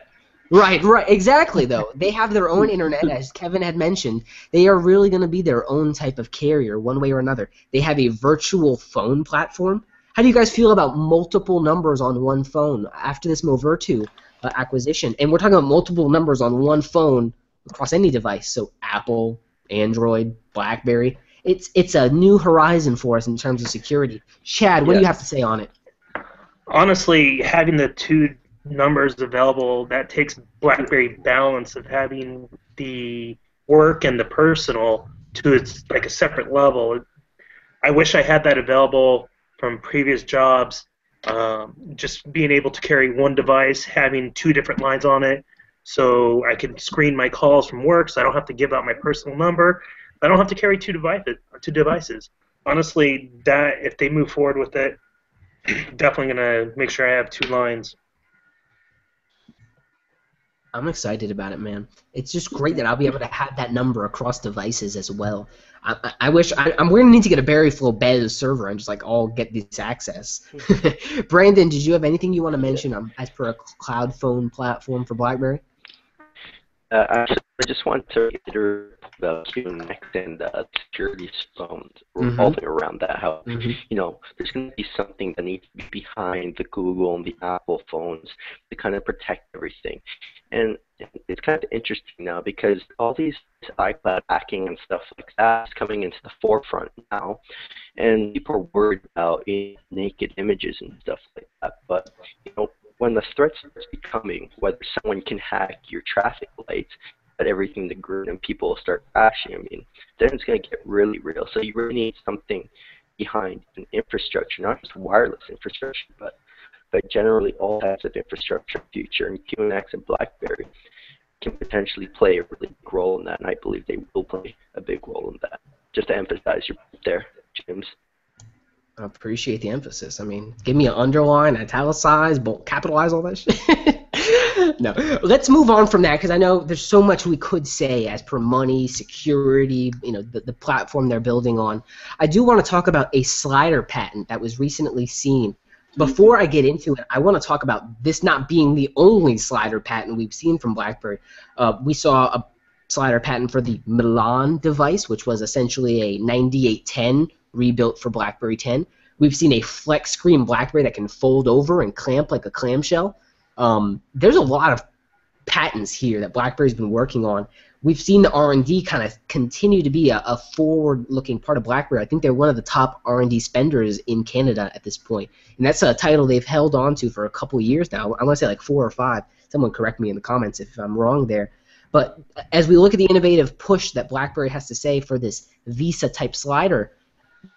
Right, right, exactly. Though they have their own internet, as Kevin had mentioned, they are really going to be their own type of carrier, one way or another. They have a virtual phone platform. How do you guys feel about multiple numbers on one phone after this Movirtu uh, acquisition? And we're talking about multiple numbers on one phone across any device, so Apple, Android, BlackBerry. It's it's a new horizon for us in terms of security. Chad, what do you have to say on it? honestly, having the two numbers available, that takes BlackBerry balance of having the work and the personal to its like a separate level. I wish I had that available from previous jobs. Um, just being able to carry one device, having two different lines on it, so I can screen my calls from work, so I don't have to give out my personal number. I don't have to carry two devices. Two devices. Honestly, that if they move forward with it, definitely gonna make sure I have two lines. I'm excited about it, man. It's just great that I'll be able to have that number across devices as well. I, I, I wish I, am we're gonna need to get a Berry Flow BES server and just like all get this access. Brandon, did you have anything you want to mention um, as per a cloud phone platform for BlackBerry? Uh, actually, I just want to reiterate about QNX and uh, security phones revolving around that. How Mhm. you know there's going to be something that needs to be behind the Google and the Apple phones to kind of protect everything, and it's kind of interesting now because all these iCloud hacking and stuff like that is coming into the forefront now, and people are worried about you know, naked images and stuff like that. But you know when the threat starts becoming whether someone can hack your traffic lights, but everything the green and people start crashing, I mean, then it's going to get really real. So you really need something behind an infrastructure, not just wireless infrastructure, but but generally all types of infrastructure future. And QNX and BlackBerry can potentially play a really big role in that, and I believe they will play a big role in that. Just to emphasize your point there, James. I appreciate the emphasis. I mean, give me an underline, italicize, bold, capitalize all that shit. no, let's move on from that because I know there's so much we could say as per money, security, you know, the, the platform they're building on. I do want to talk about a slider patent that was recently seen. Before I get into it, I want to talk about this not being the only slider patent we've seen from BlackBerry. Uh, we saw a slider patent for the Milan device, which was essentially a 9810 rebuilt for BlackBerry 10. We've seen a flex screen BlackBerry that can fold over and clamp like a clamshell. Um, there's a lot of patents here that BlackBerry's been working on. We've seen the R&D kind of continue to be a, a forward-looking part of BlackBerry. I think they're one of the top R&D spenders in Canada at this point. and that's a title they've held on to for a couple years now. I want to say like four or five. Someone correct me in the comments if I'm wrong there. But as we look at the innovative push that BlackBerry has to say for this Visa type slider,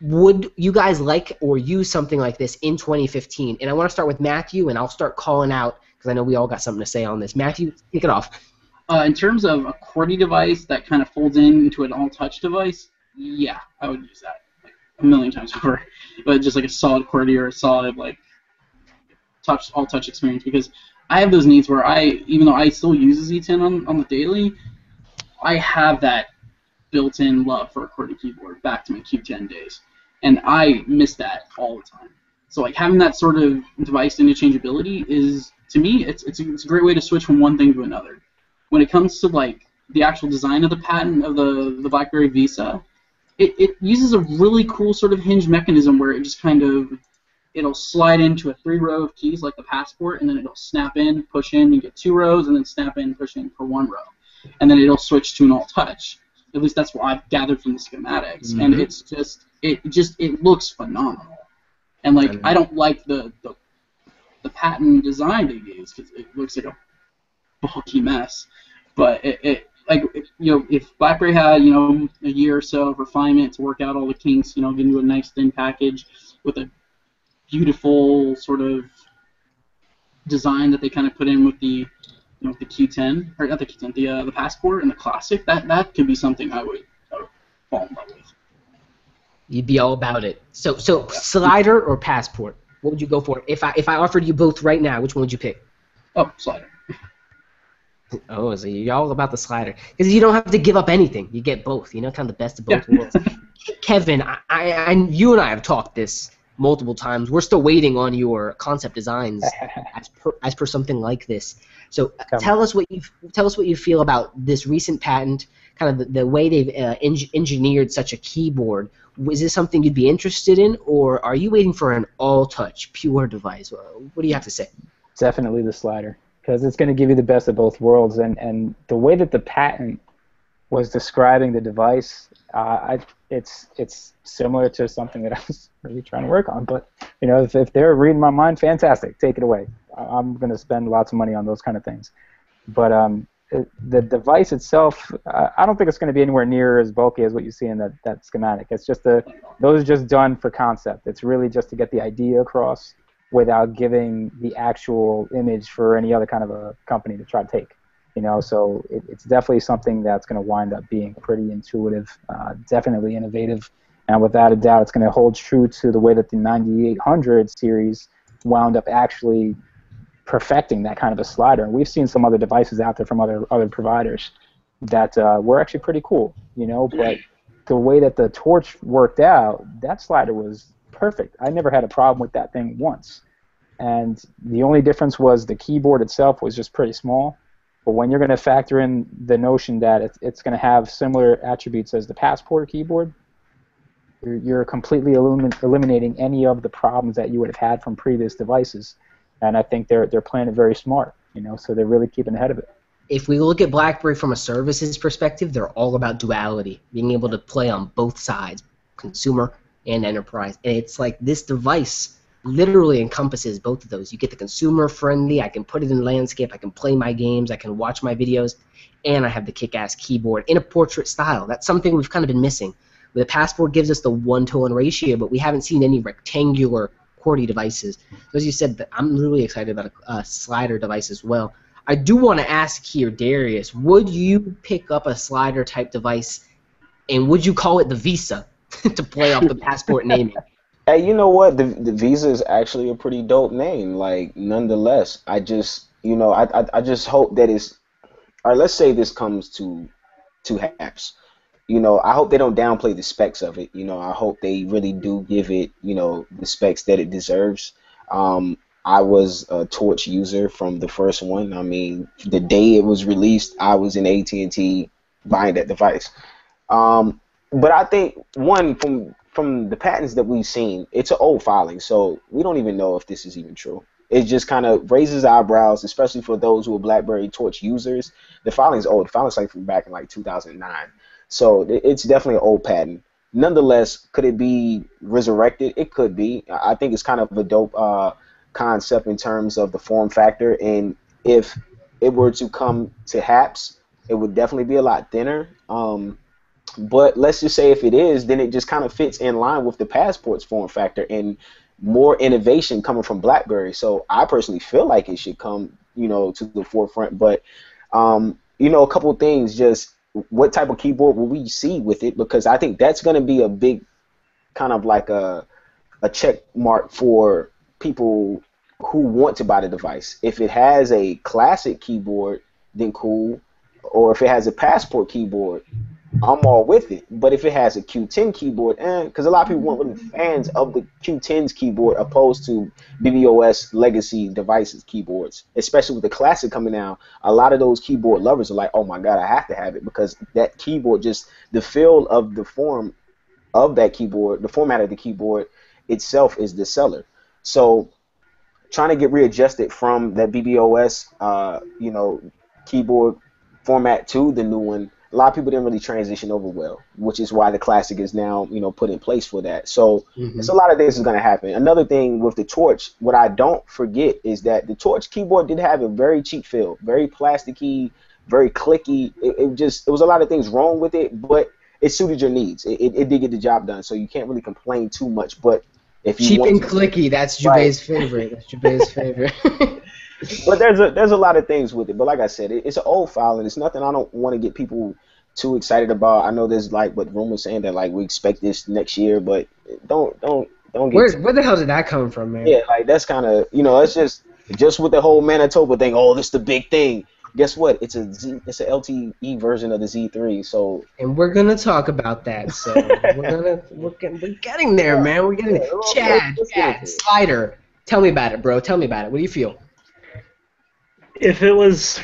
would you guys like or use something like this in 2015? And I want to start with Matthew, and I'll start calling out Because I know we all got something to say on this. Matthew, kick it off. Uh, in terms of a QWERTY device that kind of folds in into an all-touch device, yeah, I would use that like a million times over. But just like a solid QWERTY or a solid like touch all-touch experience because I have those needs where I, even though I still use the Z10 on, on the daily, I have that built-in love for a QWERTY keyboard back to my Q10 days, and I miss that all the time. So like having that sort of device interchangeability is to me it's it's a, it's a great way to switch from one thing to another. When it comes to like the actual design of the patent of the the BlackBerry Visa, it, it uses a really cool sort of hinge mechanism where it just kind of it'll slide into a three row of keys like the passport, and then it'll snap in, push in, and get two rows, and then snap in, push in for one row, and then it'll switch to an all touch. At least that's what I've gathered from the schematics, mm-hmm. and it's just it just it looks phenomenal. And like I don't like the the, the patent design they use because it looks like a bulky mess. But it, it like you know if BlackBerry had you know a year or so of refinement to work out all the kinks, you know, give you a nice thin package with a beautiful sort of design that they kind of put in with the you know the Q10 or not the Q10 the uh, the passport and the classic that that could be something I would, I would fall in love with. You'd be all about it. So, so slider or passport? What would you go for? If I if I offered you both right now, which one would you pick? Oh, slider. Oh, so you're all about the slider because you don't have to give up anything. You get both. You know, kind of the best of both yeah. worlds. Kevin, I, I, I, you and I have talked this multiple times. We're still waiting on your concept designs as per as per something like this. So Come tell on. us what you tell us what you feel about this recent patent, kind of the, the way they've uh, eng- engineered such a keyboard is this something you'd be interested in, or are you waiting for an all-touch, pure device? What do you have to say? Definitely the slider, because it's going to give you the best of both worlds. And, and the way that the patent was describing the device, uh, I, it's it's similar to something that I was really trying to work on. But you know, if, if they're reading my mind, fantastic, take it away. I'm going to spend lots of money on those kind of things. But um, the device itself, I don't think it's going to be anywhere near as bulky as what you see in that, that schematic. It's just a, those are just done for concept. It's really just to get the idea across without giving the actual image for any other kind of a company to try to take. You know, so it, it's definitely something that's going to wind up being pretty intuitive, uh, definitely innovative, and without a doubt, it's going to hold true to the way that the 9800 series wound up actually perfecting that kind of a slider. And we've seen some other devices out there from other other providers that uh, were actually pretty cool, you know. But the way that the torch worked out, that slider was perfect. I never had a problem with that thing once. And the only difference was the keyboard itself was just pretty small. But when you're going to factor in the notion that it's, it's going to have similar attributes as the Passport keyboard, you're, you're completely elimin- eliminating any of the problems that you would have had from previous devices and I think they're they're playing it very smart. You know, so they're really keeping ahead of it. If we look at BlackBerry from a services perspective, they're all about duality, being able to play on both sides, consumer and enterprise. And it's like this device literally encompasses both of those. You get the consumer friendly, I can put it in landscape, I can play my games, I can watch my videos, and I have the kick ass keyboard in a portrait style. That's something we've kind of been missing. The Passport gives us the one to one ratio, but we haven't seen any rectangular QWERTY devices. So as you said, I'm really excited about a, a slider device as well. I do want to ask here, Darius, would you pick up a slider type device, and would you call it the Visa to play off the passport naming? Hey, you know what? The the Visa is actually a pretty dope name. Like, nonetheless, I just, you know, I I, I just hope that it's, or let's say this comes to, to HAPS you know, I hope they don't downplay the specs of it. You know, I hope they really do give it, you know, the specs that it deserves. Um, I was a Torch user from the first one. I mean, the day it was released, I was in AT&T buying that device. Um, but I think one from from the patents that we've seen, it's an old filing, so we don't even know if this is even true. It just kind of raises eyebrows, especially for those who are BlackBerry Torch users. The filing's old. The filing's like from back in like 2009. So it's definitely an old patent. Nonetheless, could it be resurrected? It could be. I think it's kind of a dope uh, concept in terms of the form factor. And if it were to come to HAPS, it would definitely be a lot thinner. Um, but let's just say if it is, then it just kind of fits in line with the passport's form factor. And more innovation coming from BlackBerry. So I personally feel like it should come, you know, to the forefront. But um, you know, a couple things. Just what type of keyboard will we see with it? Because I think that's going to be a big kind of like a a check mark for people who want to buy the device. If it has a classic keyboard, then cool. Or if it has a passport keyboard, I'm all with it. But if it has a Q10 keyboard, and because a lot of people weren't really fans of the Q10's keyboard opposed to BBOS legacy devices keyboards, especially with the classic coming out, a lot of those keyboard lovers are like, oh my god, I have to have it because that keyboard just the feel of the form of that keyboard, the format of the keyboard itself is the seller. So trying to get readjusted from that BBOS, uh, you know, keyboard format to the new one. A lot of people didn't really transition over well, which is why the classic is now, you know, put in place for that. So Mhm. it's a lot of things is going to happen. Another thing with the Torch, what I don't forget is that the Torch keyboard did have a very cheap feel, very plasticky, very clicky. It, it just it was a lot of things wrong with it, but it suited your needs. It, it, it did get the job done, so you can't really complain too much. But if you Cheap and to- clicky. That's Right. Jubei's favorite. That's Jubei's favorite. but there's a there's a lot of things with it. But like I said, it, it's an old file, and it's nothing I don't want to get people too excited about. I know there's like what rumors saying that like we expect this next year, but don't don't don't get where where the hell did that come from, man? yeah like that's kind of you know it's just just with the whole Manitoba thing. Oh, this the big thing. Guess what? It's a Z, it's a LTE version of the Z3. So And we're gonna talk about that. So we're gonna we're getting, we're getting there, man. We're getting there. Chad, Chad. Slider. Tell me about it, bro. Tell me about it. What do you feel? If it was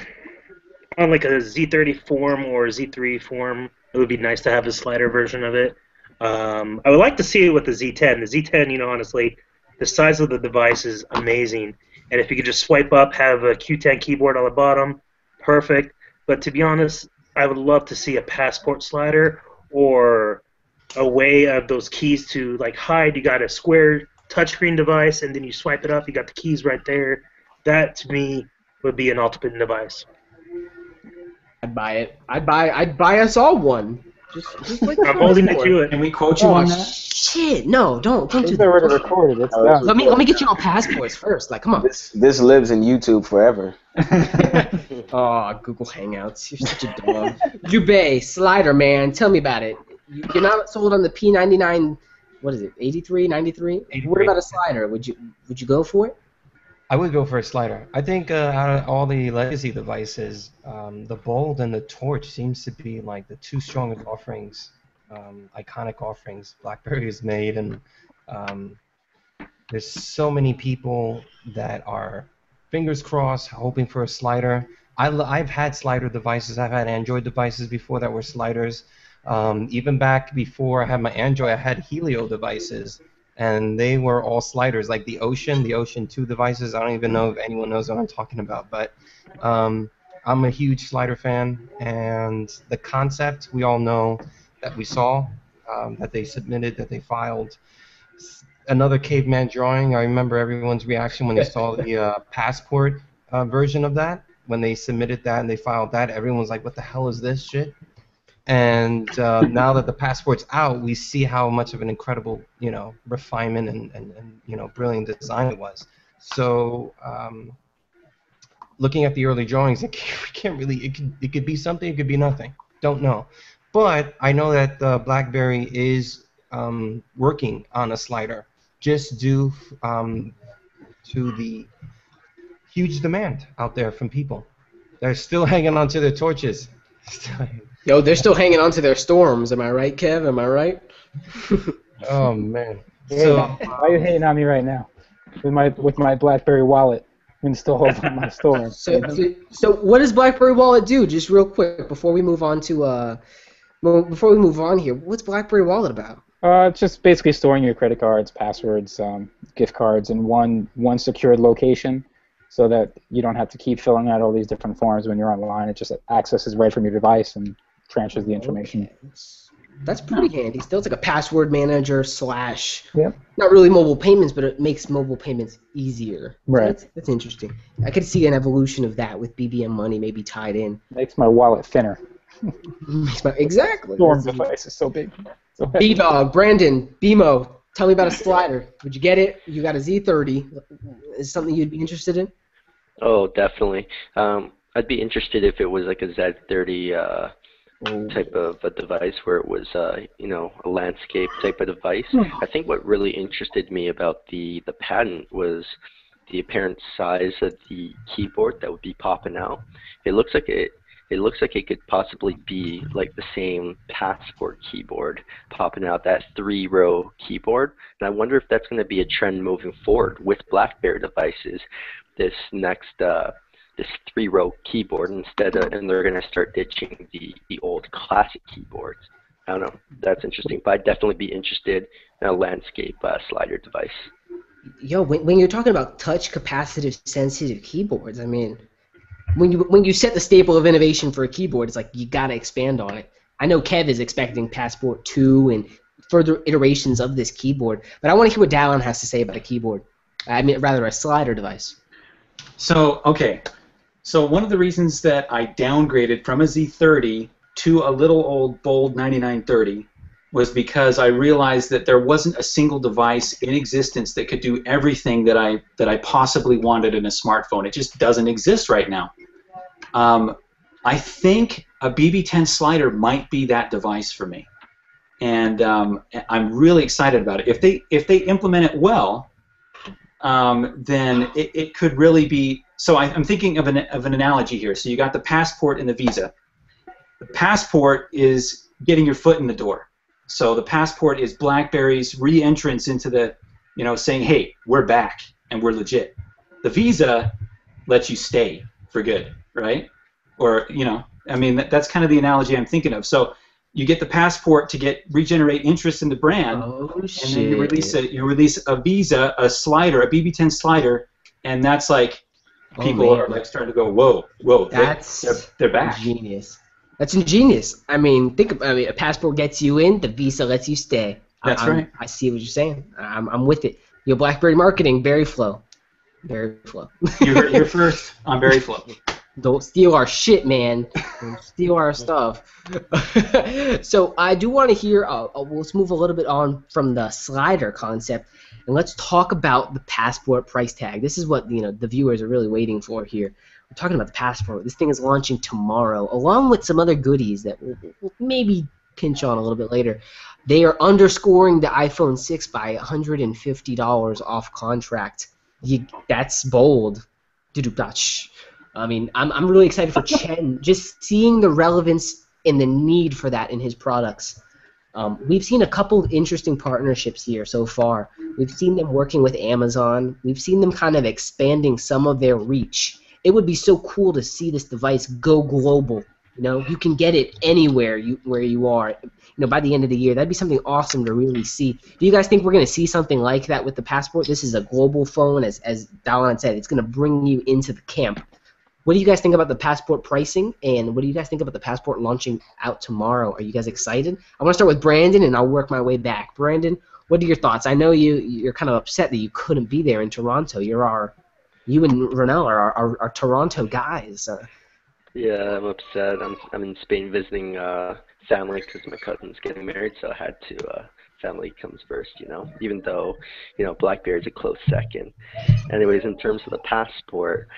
on like a Z30 form or Z3 form, it would be nice to have a slider version of it. Um, I would like to see it with the Z10. The Z10, you know, honestly, the size of the device is amazing. And if you could just swipe up, have a Q10 keyboard on the bottom, perfect. But to be honest, I would love to see a passport slider or a way of those keys to like hide. You got a square touchscreen device, and then you swipe it up. You got the keys right there. That to me would be an ultimate device. I'd buy it. I'd buy. I'd buy us all one. Just, just like I'm holding you to it. Can we quote you Oh on that? shit! No, don't don't do It's already that. recorded. It's Oh, done. Let me let me get you on passports first. Like, come on. this this lives in YouTube forever. Oh, Google Hangouts. You're such a dog. Jubei, Slider, man. Tell me about it. You- You're not sold on the P99. What is it? 83, 93. What about a slider? Would you would you go for it? I would go for a slider. I think uh, out of all the legacy devices, um, the Bold and the Torch seems to be like the two strongest offerings, um, iconic offerings BlackBerry has made, and um, there's so many people that are fingers crossed hoping for a slider. I, I've had slider devices. I've had Android devices before that were sliders. Um, even back before I had my Android, I had Helio devices and they were all sliders, like the Ocean, the Ocean 2 devices. I don't even know if anyone knows what I'm talking about, but um, I'm a huge slider fan, and the concept we all know that we saw, um, that they submitted, that they filed. Another caveman drawing. I remember everyone's reaction when they saw the uh, passport uh, version of that. When they submitted that and they filed that, everyone was like, "What the hell is this shit?" And uh, now that the passport's out, we see how much of an incredible, you know, refinement and, and, and you know, brilliant design it was. So, um, looking at the early drawings, it can't, can't really. It could it could be something, it could be nothing. Don't know. But I know that BlackBerry is um, working on a slider, just due um, to the huge demand out there from people. They're still hanging on to their torches. Yo, they're still hanging on to their storms. Am I right, Kev? Am I right? Oh man. Hey, So why are you hating on me right now? With my with my BlackBerry wallet and still holding my store. So, so, so what does BlackBerry Wallet do? Just real quick before we move on to uh, before we move on here, what's BlackBerry Wallet about? Uh, it's just basically storing your credit cards, passwords, um, gift cards in one one secured location, so that you don't have to keep filling out all these different forms when you're online. It just accesses right from your device and transfers the information. That's- That's pretty handy. Still, it's like a password manager slash. Yep. Not really mobile payments, but it makes mobile payments easier. Right. That's, that's interesting. I could see an evolution of that with BBM money maybe tied in. Makes my wallet thinner. Makes my- exactly. Storm device is so big. So. B Dog, Brandon, BMO, Tell me about a slider. Would you get it? You got a Z30. Is it something you'd be interested in? Oh, definitely. Um, I'd be interested if it was like a Z30 uh, type of a device where it was, uh, you know, a landscape type of device. I think what really interested me about the the patent was the apparent size of the keyboard that would be popping out. It looks like it. It looks like it could possibly be like the same passport keyboard popping out that three-row keyboard, and I wonder if that's going to be a trend moving forward with BlackBerry devices. This next uh, this three-row keyboard instead of, and they're going to start ditching the, the old classic keyboards. I don't know. That's interesting, but I'd definitely be interested in a landscape uh, slider device. Yo, when, when you're talking about touch capacitive sensitive keyboards, I mean, when you when you set the staple of innovation for a keyboard, it's like you got to expand on it. I know Kev is expecting Passport 2 and further iterations of this keyboard, but I want to hear what Dallin has to say about a keyboard. I mean, rather a slider device. So okay, so one of the reasons that I downgraded from a Z30 to a little old bold 9930 was because I realized that there wasn't a single device in existence that could do everything that I that I possibly wanted in a smartphone. It just doesn't exist right now. Um, I think a BB10 slider might be that device for me, and um, I'm really excited about it. If they if they implement it well, um, then it, it could really be. So I, I'm thinking of an of an analogy here. So you got the passport and the visa. The passport is getting your foot in the door. So the passport is BlackBerry's re-entrance into the, you know, saying, hey, we're back and we're legit. The Visa lets you stay for good, right? Or you know, I mean, that, that's kind of the analogy I'm thinking of. So you get the passport to get regenerate interest in the brand, Oh and then you release a you release a Visa, a slider, a BB10 slider, and that's like people man. are like starting to go, whoa, whoa, That's they're, they're back. Genius. That's ingenious. I mean, think. Of, I mean, a passport gets you in, the visa lets you stay. That's I'm- right. I see what you're saying. I'm, I'm with it. Your BlackBerry marketing, Berry Flow. Berry Flow. You heard here first on Berry Flow. Don't steal our shit, man. Don't steal our stuff. so I do want to hear. Uh, uh, let's move a little bit on from the slider concept, and let's talk about the passport price tag. This is what you know the viewers are really waiting for here. We're talking about the passport. This thing is launching tomorrow, along with some other goodies that we'll, we'll maybe pinch on a little bit later. They are underscoring the iPhone 6 by $150 off contract. You, that's bold. Doo-doo-dotch. I mean, I'm, I'm really excited for Chen. Just seeing the relevance and the need for that in his products. Um, we've seen a couple of interesting partnerships here so far. We've seen them working with Amazon. We've seen them kind of expanding some of their reach. It would be so cool to see this device go global. You know, you can get it anywhere you where you are. You know, by the end of the year, that'd be something awesome to really see. Do you guys think we're going to see something like that with the passport? This is a global phone, as as Dallin said. It's going to bring you into the camp. What do you guys think about the passport pricing, and what do you guys think about the passport launching out tomorrow? Are you guys excited? I want to start with Brandon, and I'll work my way back. Brandon, what are your thoughts? I know you you're kind of upset that you couldn't be there in Toronto. You're our you and Ronell are our, our, our Toronto guys. Uh, Yeah, I'm upset. I'm I'm in Spain visiting uh, family because my cousin's getting married, so I had to. Uh, family comes first, you know. Even though, you know, BlackBerry's a close second. Anyways, in terms of the passport,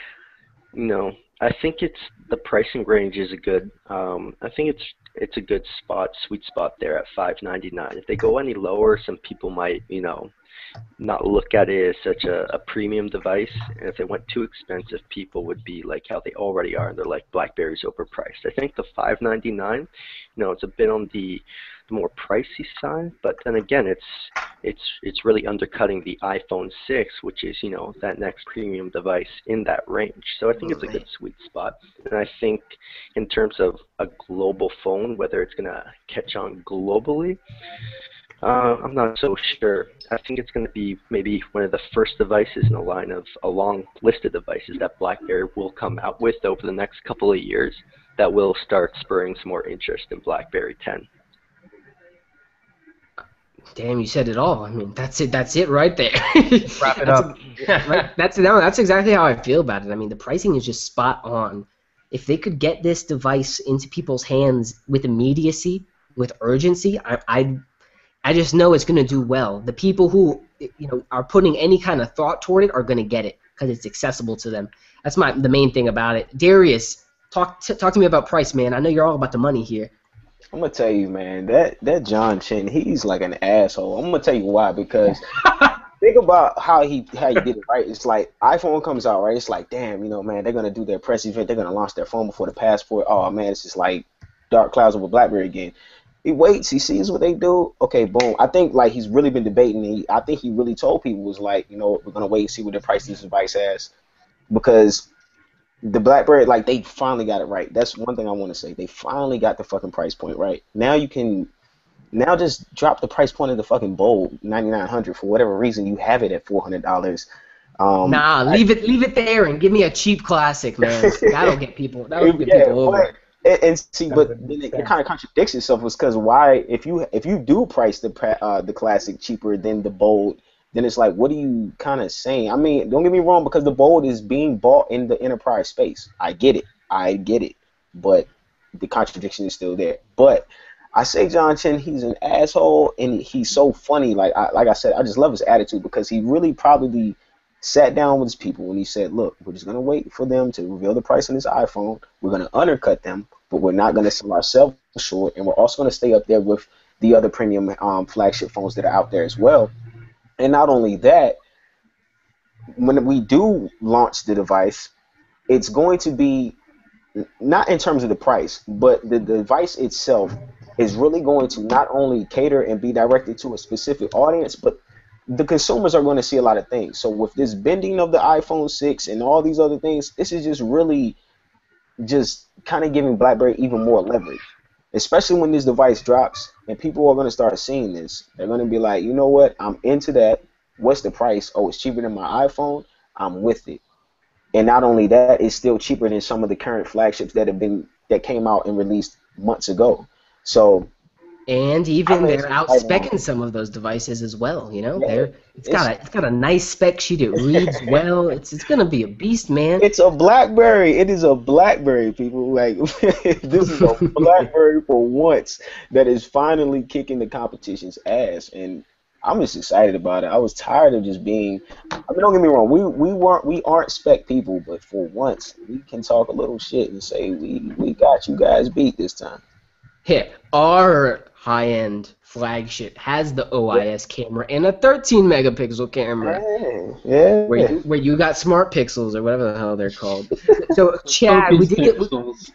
know, I think it's the pricing range is a good. Um, I think it's it's a good spot, sweet spot there at 5.99. If they go any lower, some people might, you know, not look at it as such a, a premium device. And if it went too expensive, people would be like how they already are, they're like BlackBerry's overpriced. I think the 5.99, you know, it's a bit on the, the more pricey side, but then again, it's it's it's really undercutting the iPhone 6, which is you know that next premium device in that range. So I think it's a good sweet spot. And I think in terms of a global phone, whether it's gonna catch on globally. Uh, I'm not so sure. I think it's going to be maybe one of the first devices in a line of a long list of devices that BlackBerry will come out with over the next couple of years that will start spurring some more interest in BlackBerry 10. Damn, you said it all. I mean, that's it. That's it right there. Wrap it That's up. right, that's no, that's exactly how I feel about it. I mean, the pricing is just spot on. If they could get this device into people's hands with immediacy, with urgency, I, I I just know it's gonna do well. The people who you know are putting any kind of thought toward it are gonna get it because it's accessible to them. That's my the main thing about it. Darius, talk t- talk to me about price, man. I know you're all about the money here. I'm gonna tell you, man, that that John Chen, he's like an asshole. I'm gonna tell you why because think about how he how he did it, right? It's like iPhone comes out, right? It's like, damn, you know, man, they're gonna do their press event, they're gonna launch their phone before the passport. Oh man, it's just like dark clouds over BlackBerry again. He waits, he sees what they do. Okay, boom. I think like he's really been debating. He, I think he really told people was like, you know, we're gonna wait and see what the price this device has, because the BlackBerry, like they finally got it right. That's one thing I want to say. They finally got the fucking price point right. Now you can, now just drop the price point of the fucking Bold ninety nine hundred for whatever reason you have it at four hundred dollars. Um, nah, leave it leave it there and give me a cheap classic, man. That'll get people. That'll get yeah, people over. but, and, and see, but then it, it kind of contradicts itself, was because why if you if you do price the uh, the classic cheaper than the Bold, then it's like, what are you kind of saying? I mean, don't get me wrong, because the Bold is being bought in the enterprise space. I get it, I get it, but the contradiction is still there. But I say John Chen, he's an asshole, and he's so funny. Like I like I said, I just love his attitude because he really probably sat down with his people and he said, "Look, we're just gonna wait for them to reveal the price on this iPhone. We're gonna undercut them, but we're not gonna sell ourselves short, and we're also gonna stay up there with the other premium um, flagship phones that are out there as well. And not only that, when we do launch the device, it's going to be not in terms of the price, but the device itself is really going to not only cater and be directed to a specific audience, but the consumers are going to see a lot of things. So with this bending of the iPhone 6 and all these other things, this is just really just kind of giving BlackBerry even more leverage. Especially when this device drops and people are going to start seeing this. They're going to be like, you know what? I'm into that. What's the price? Oh, it's cheaper than my iPhone. I'm with it. And not only that, it's still cheaper than some of the current flagships that have been that came out and released months ago. So And even they're out quite specking some of those devices as well. You know, Yeah, they're it's it's- got a it's got a nice spec sheet. It reads well. It's it's gonna be a beast, man. It's a BlackBerry. It is a BlackBerry, people. Like this is a BlackBerry for once that is finally kicking the competition's ass, and I'm just excited about it. I was tired of just being. I mean, don't get me wrong. We we weren't we aren't spec people, but for once we can talk a little shit and say we we got you guys beat this time. Here, our high-end flagship has the OIS camera and a 13 megapixel camera. Yeah, yeah. Where you, where you got smart pixels or whatever the hell they're called. So Chad, we did get, pixels.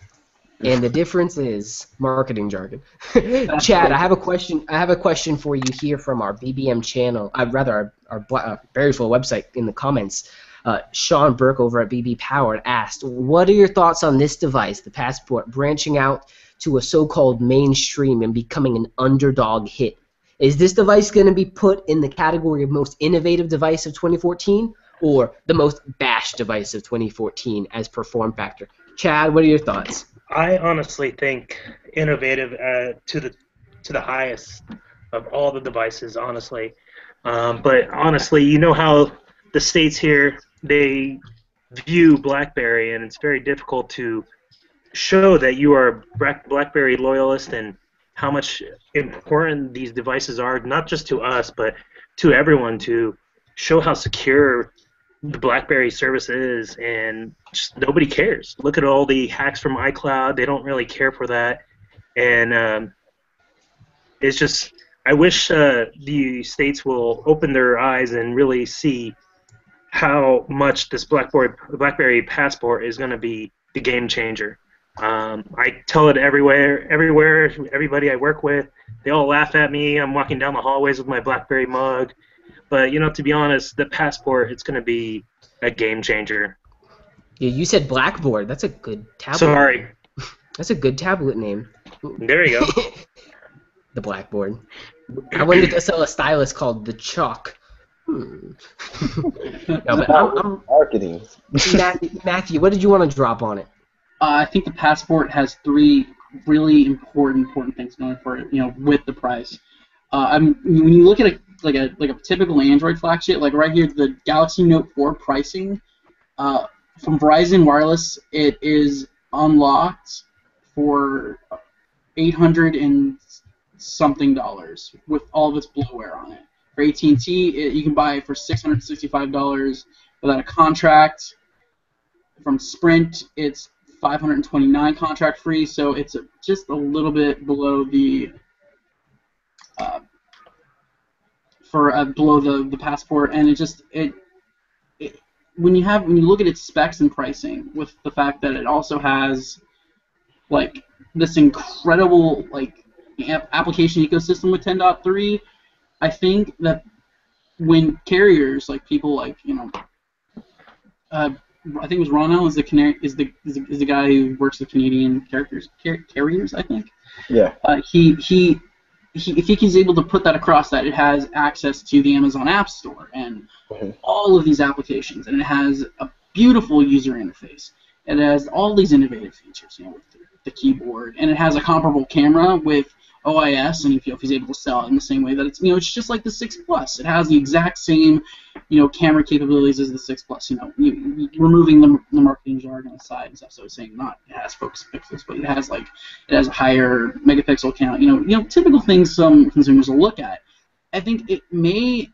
and the difference is marketing jargon. Chad, I have a question. I have a question for you here from our BBM channel. I'd rather our our Bla- uh, Berry Flow website in the comments. Uh, Sean Burke over at BB Powered asked, "What are your thoughts on this device, the Passport, branching out to a so-called mainstream and becoming an underdog hit? Is this device going to be put in the category of most innovative device of 2014, or the most bashed device of 2014 as per form factor?" Chad, what are your thoughts? I honestly think innovative uh, to the to the highest of all the devices, honestly. Um, but honestly, you know how the states here they view BlackBerry, and it's very difficult to show that you are a BlackBerry loyalist and how much important these devices are, not just to us, but to everyone, to show how secure the BlackBerry service is, and just nobody cares. Look at all the hacks from iCloud; they don't really care for that, and um, it's just. I wish uh, the states will open their eyes and really see how much this BlackBerry BlackBerry Passport is going to be the game changer. Um, I tell it everywhere, everywhere. Everybody I work with, they all laugh at me. I'm walking down the hallways with my BlackBerry mug, but you know, to be honest, the Passport it's going to be a game changer. Yeah, you said Blackboard. That's a good tablet. Sorry. That's a good tablet name. There you go. the Blackboard. I wanted to sell a stylus called the Chalk. Hmm. no, but I'm, I'm Marketing. Matthew, Matthew, what did you want to drop on it? Uh, I think the passport has three really important important things going for it. You know, with the price. Uh, I'm, when you look at a like a like a typical Android flagship, like right here, the Galaxy Note 4 pricing uh, from Verizon Wireless, it is unlocked for eight hundred and something dollars with all of its bloatware on it. For AT&T, it, you can buy it for $665 without a contract. From Sprint, it's 529 contract free, so it's just a little bit below the uh, for uh, below the, the passport, and it just it, it when you have when you look at its specs and pricing with the fact that it also has like this incredible like app- application ecosystem with 10.3 i think that when carriers like people like you know uh, i think it was ronald is the canary is the, is the is the guy who works with canadian characters car- carriers i think Yeah. uh, he, he he if he's able to put that across that it has access to the Amazon App Store and Mhm. all of these applications and it has a beautiful user interface. It has all these innovative features, you know, with the, the keyboard, and it has a comparable camera with OIS, and if, he's able to sell it in the same way that it's, you know, it's just like the 6 Plus. It has the exact same, you know, camera capabilities as the 6 Plus. You know, you, you- removing the, the marketing jargon aside and stuff. So it's saying not it has focus pixels, but it has like it has a higher megapixel count. You know, you know, typical things some consumers will look at. I think it may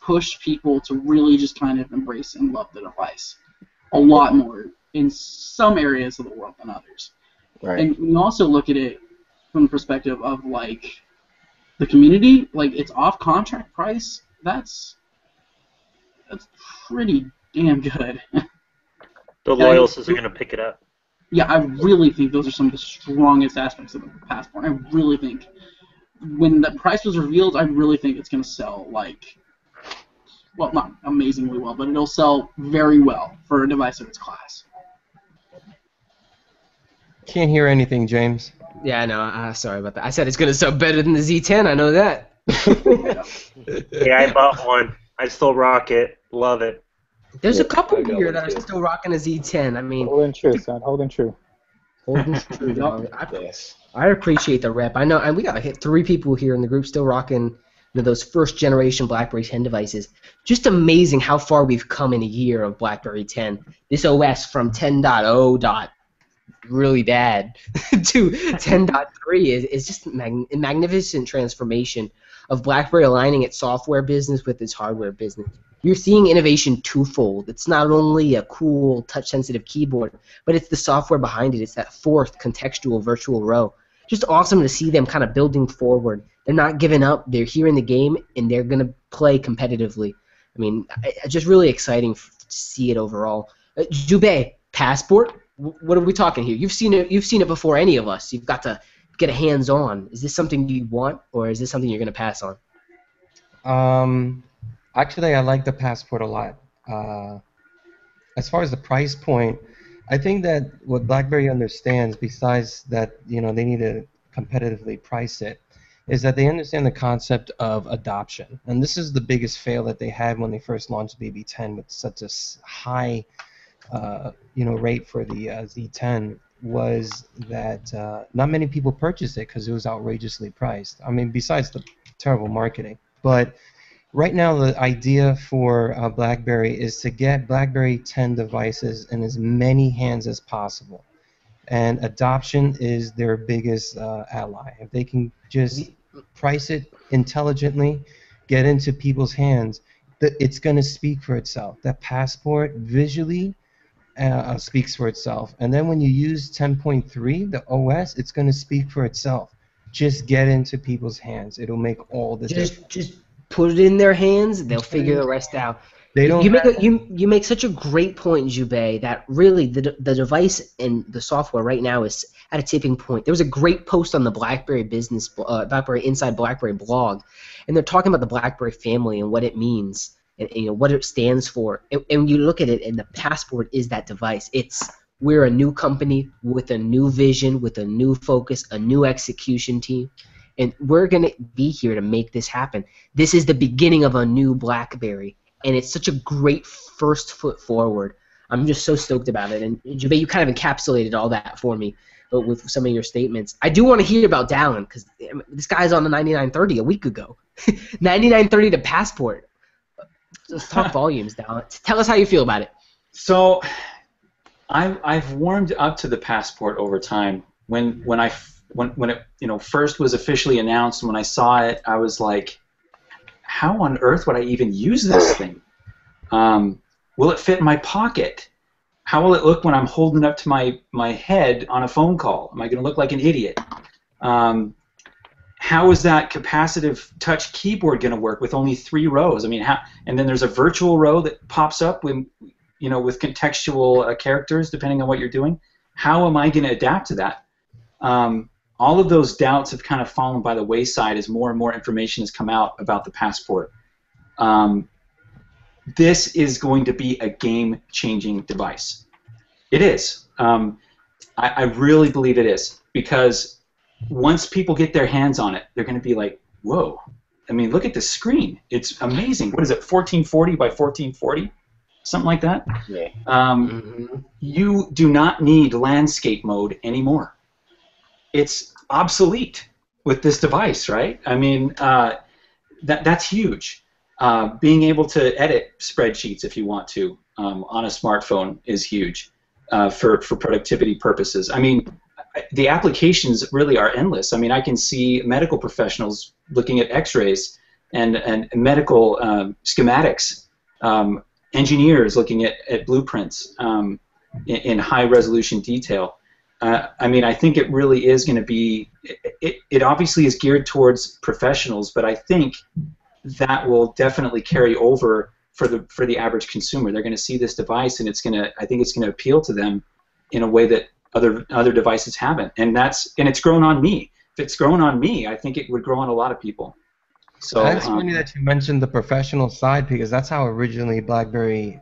push people to really just kind of embrace and love the device a lot more in some areas of the world than others. Right. And you also look at it from the perspective of like the community, like it's off contract price. That's that's pretty damn good. The loyalists are going to pick it up. yeah, I really think those are some of the strongest aspects of the passport. I really think when the price was revealed, I really think it's going to sell like, well, not amazingly well, but it'll sell very well for a device of its class. Can't hear anything, James. Yeah, I know. Uh, sorry about that. I said it's gonna sell better than the Z10. I know that. Yeah, I bought one. I still rock it. Love it. There's a couple I here one that are still rocking a Z10. I mean, Holding true, son. Holding true. holding true. dog. I, Yes. I appreciate the rep. I know, and we got hit three people here in the group still rocking you know, those first generation BlackBerry 10 devices. Just amazing how far we've come in a year of BlackBerry 10. This OS from 10.0 dot really bad to 10.3 is, is just a mag- magnificent transformation of BlackBerry aligning its software business with its hardware business. You're seeing innovation twofold. It's not only a cool touch-sensitive keyboard, but it's the software behind it. It's that fourth contextual virtual row. Just awesome to see them kind of building forward. They're not giving up. They're here in the game, and they're going to play competitively. I mean, I, just really exciting f- to see it overall. Uh, Jubei, Passport. Wh- What are we talking here? You've seen it. You've seen it before any of us. You've got to get a hands-on. Is this something you want, or is this something you're going to pass on? Um, actually, I like the passport a lot. Uh, as far as the price point, I think that what BlackBerry understands, besides that you know they need to competitively price it, is that they understand the concept of adoption, and this is the biggest fail that they had when they first launched BB10 with such a high, uh, you know, rate for the uh, Z10 was that uh, not many people purchased it because it was outrageously priced. I mean, besides the terrible marketing, but right now the idea for uh, BlackBerry is to get BlackBerry 10 devices in as many hands as possible, and adoption is their biggest uh, ally. If they can just price it intelligently, get into people's hands, it's going to speak for itself. That passport visually uh, speaks for itself, and then when you use 10.3, the OS, it's going to speak for itself. Just get into people's hands. It'll make all the difference. Just, just put it in their hands. They'll figure the rest out. They don't you make a, you you make such a great point, Jubei, that really the the device and the software right now is at a tipping point. There was a great post on the BlackBerry business uh, BlackBerry Inside BlackBerry blog, and they're talking about the BlackBerry family and what it means and, and, you know what it stands for. And, and you look at it, and the passport is that device. It's we're a new company with a new vision, with a new focus, a new execution team. And we're to be here to make this happen. This is the beginning of a new BlackBerry and it's such a great first foot forward. I'm just so stoked about it. And Jube, you kind of encapsulated all that for me uh, with some of your statements. I do want to hear about Dallin because this guy's on the 9930 a week ago. 9930 to passport. Let's talk volumes, Dallin. Tell us how you feel about it. So, I've I've warmed up to the passport over time. When when I when when it you know first was officially announced, when I saw it, I was like, how on earth would I even use this thing? Um, will it fit in my pocket? How will it look when I'm holding it up to my my head on a phone call? Am I going to look like an idiot? Um, how is that capacitive touch keyboard going to work with only three rows? I mean, how, and then there's a virtual row that pops up when, you know, with contextual uh, characters depending on what you're doing. How am I going to adapt to that? Um, all of those doubts have kind of fallen by the wayside as more and more information has come out about the passport. Um, this is going to be a game-changing device. It is. Um, I, I really believe it is because once people get their hands on it, they're going to be like, whoa. I mean, look at the screen. It's amazing. What is it, 1440 by 1440? Something like that? Yeah. Um, Mm-hmm. you do not need landscape mode anymore. It's obsolete with this device, right? I mean, uh, that, that's huge. Uh, being able to edit spreadsheets if you want to um, on a smartphone is huge uh, for, for productivity purposes. I mean, the applications really are endless. I mean, I can see medical professionals looking at X-rays and and medical um, schematics, um, engineers looking at, at blueprints um, in, in high resolution detail. Uh, I mean, I think it really is going to be. It, it obviously is geared towards professionals, but I think that will definitely carry over for the for the average consumer. They're going to see this device, and it's going to. I think it's going to appeal to them in a way that other other devices haven't, and that's and it's grown on me. If it's grown on me, I think it would grow on a lot of people. So That's um, funny that you mentioned the professional side because that's how originally BlackBerry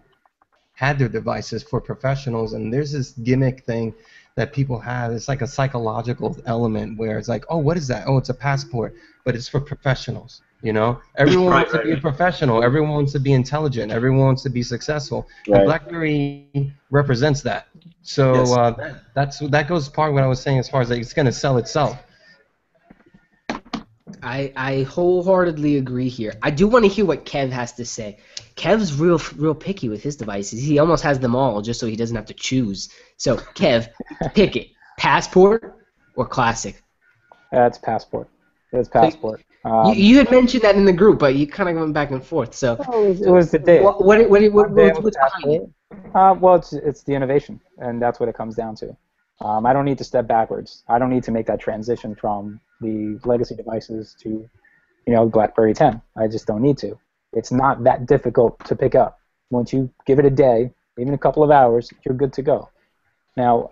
had their devices for professionals, and there's this gimmick thing that people have. It's like a psychological element where it's like, oh, what is that? Oh, it's a passport, but it's for professionals. You know, everyone Right, wants to right, be a professional. Everyone wants to be intelligent. Everyone wants to be successful. Right. And BlackBerry represents that. So Yes. uh, that's that goes part of what I was saying as far as like it's going to sell itself. I, I wholeheartedly agree here. I do want to hear what Kev has to say. Kev's real real picky with his devices. He almost has them all just so he doesn't have to choose. So Kev, pick it: passport or classic. That's passport. It's passport. Um, you, you had mentioned that in the group, but you kind of went back and forth. So well, it, was, it was the day. what what what, what, what, what's behind it? Uh, well, it's it's the innovation, and that's what it comes down to. Um, I don't need to step backwards. I don't need to make that transition from the legacy devices to, you know, BlackBerry 10. I just don't need to. It's not that difficult to pick up. Once you give it a day, even a couple of hours, you're good to go. Now,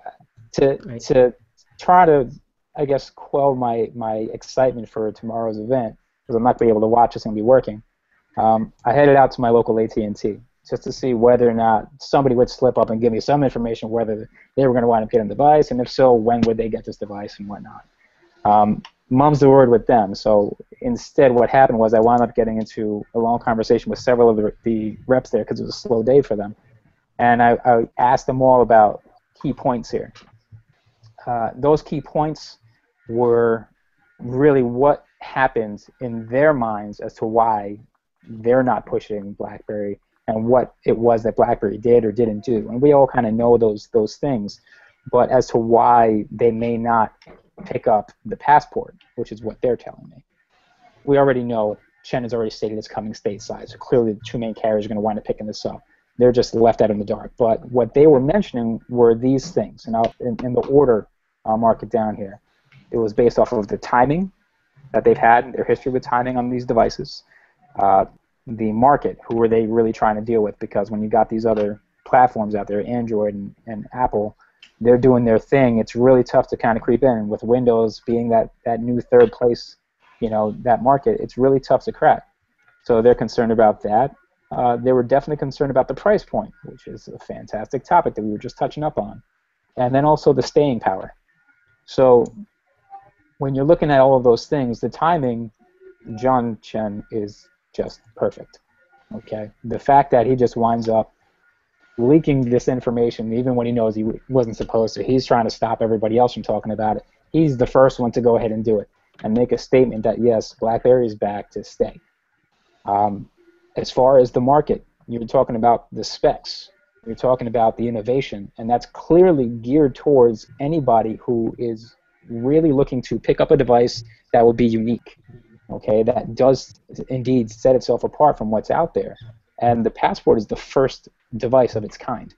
to Right. to try to, I guess, quell my my excitement for tomorrow's event, because I'm not going to be able to watch. It's going to be working. Um, I headed out to my local AT&T just to see whether or not somebody would slip up and give me some information whether they were going to wind up getting the device, and if so, when would they get this device and whatnot. Um, the word with them. So instead, what happened was I wound up getting into a long conversation with several of the, the reps there because it was a slow day for them, and I, I asked them all about key points here. Uh, those key points were really what happened in their minds as to why they're not pushing BlackBerry and what it was that BlackBerry did or didn't do. And we all kind of know those those things, but as to why they may not pick up the passport, which is what they're telling me, we already know. Chen has already stated it's coming stateside, so clearly the two main carriers are going to wind up picking this up. They're just left out in the dark. But what they were mentioning were these things, and I'll, in, in the order, I'll mark it down here. It was based off of the timing that they've had, their history with timing on these devices, uh, the market, who were they really trying to deal with? Because when you got these other platforms out there, Android and, and Apple, they're doing their thing. It's really tough to kind of creep in. With Windows being that, that new third place, you know, that market, it's really tough to crack. So they're concerned about that. Uh, they were definitely concerned about the price point, which is a fantastic topic that we were just touching up on, and then also the staying power. So when you're looking at all of those things, the timing, John Chen is just perfect. Okay, the fact that he just winds up leaking this information, even when he knows he wasn't supposed to, he's trying to stop everybody else from talking about it. He's the first one to go ahead and do it and make a statement that yes, BlackBerry is back to stay. Um, as far as the market, you're talking about the specs, you're talking about the innovation, and that's clearly geared towards anybody who is really looking to pick up a device that will be unique, okay, that does indeed set itself apart from what's out there. And the Passport is the first device of its kind.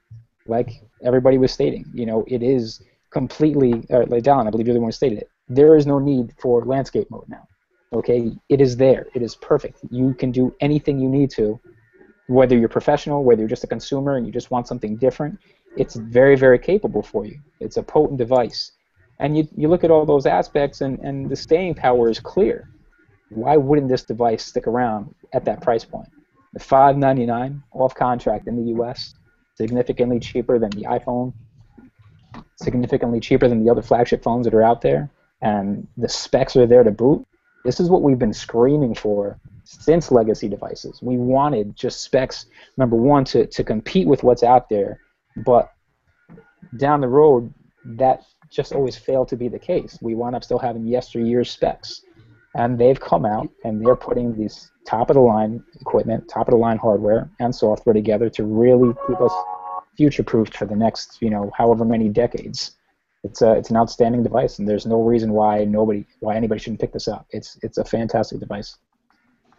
Like everybody was stating, you know, it is completely, uh, like Dallin, I believe you're the one who stated it, there is no need for landscape mode now. Okay, it is there. It is perfect. You can do anything you need to, whether you're professional, whether you're just a consumer and you just want something different. It's very, very capable for you. It's a potent device. And you, you look at all those aspects, and, and the staying power is clear. Why wouldn't this device stick around at that price point? The 599 off contract in the US, significantly cheaper than the iPhone, significantly cheaper than the other flagship phones that are out there, and the specs are there to boot. This is what we've been screaming for since legacy devices. We wanted just specs, number one, to, to compete with what's out there, but down the road, that just always failed to be the case. We wound up still having yesteryear's specs. And they've come out and they're putting these top of the line equipment, top of the line hardware and software together to really keep us future proofed for the next, you know, however many decades. It's a, it's an outstanding device and there's no reason why nobody why anybody shouldn't pick this up. It's it's a fantastic device.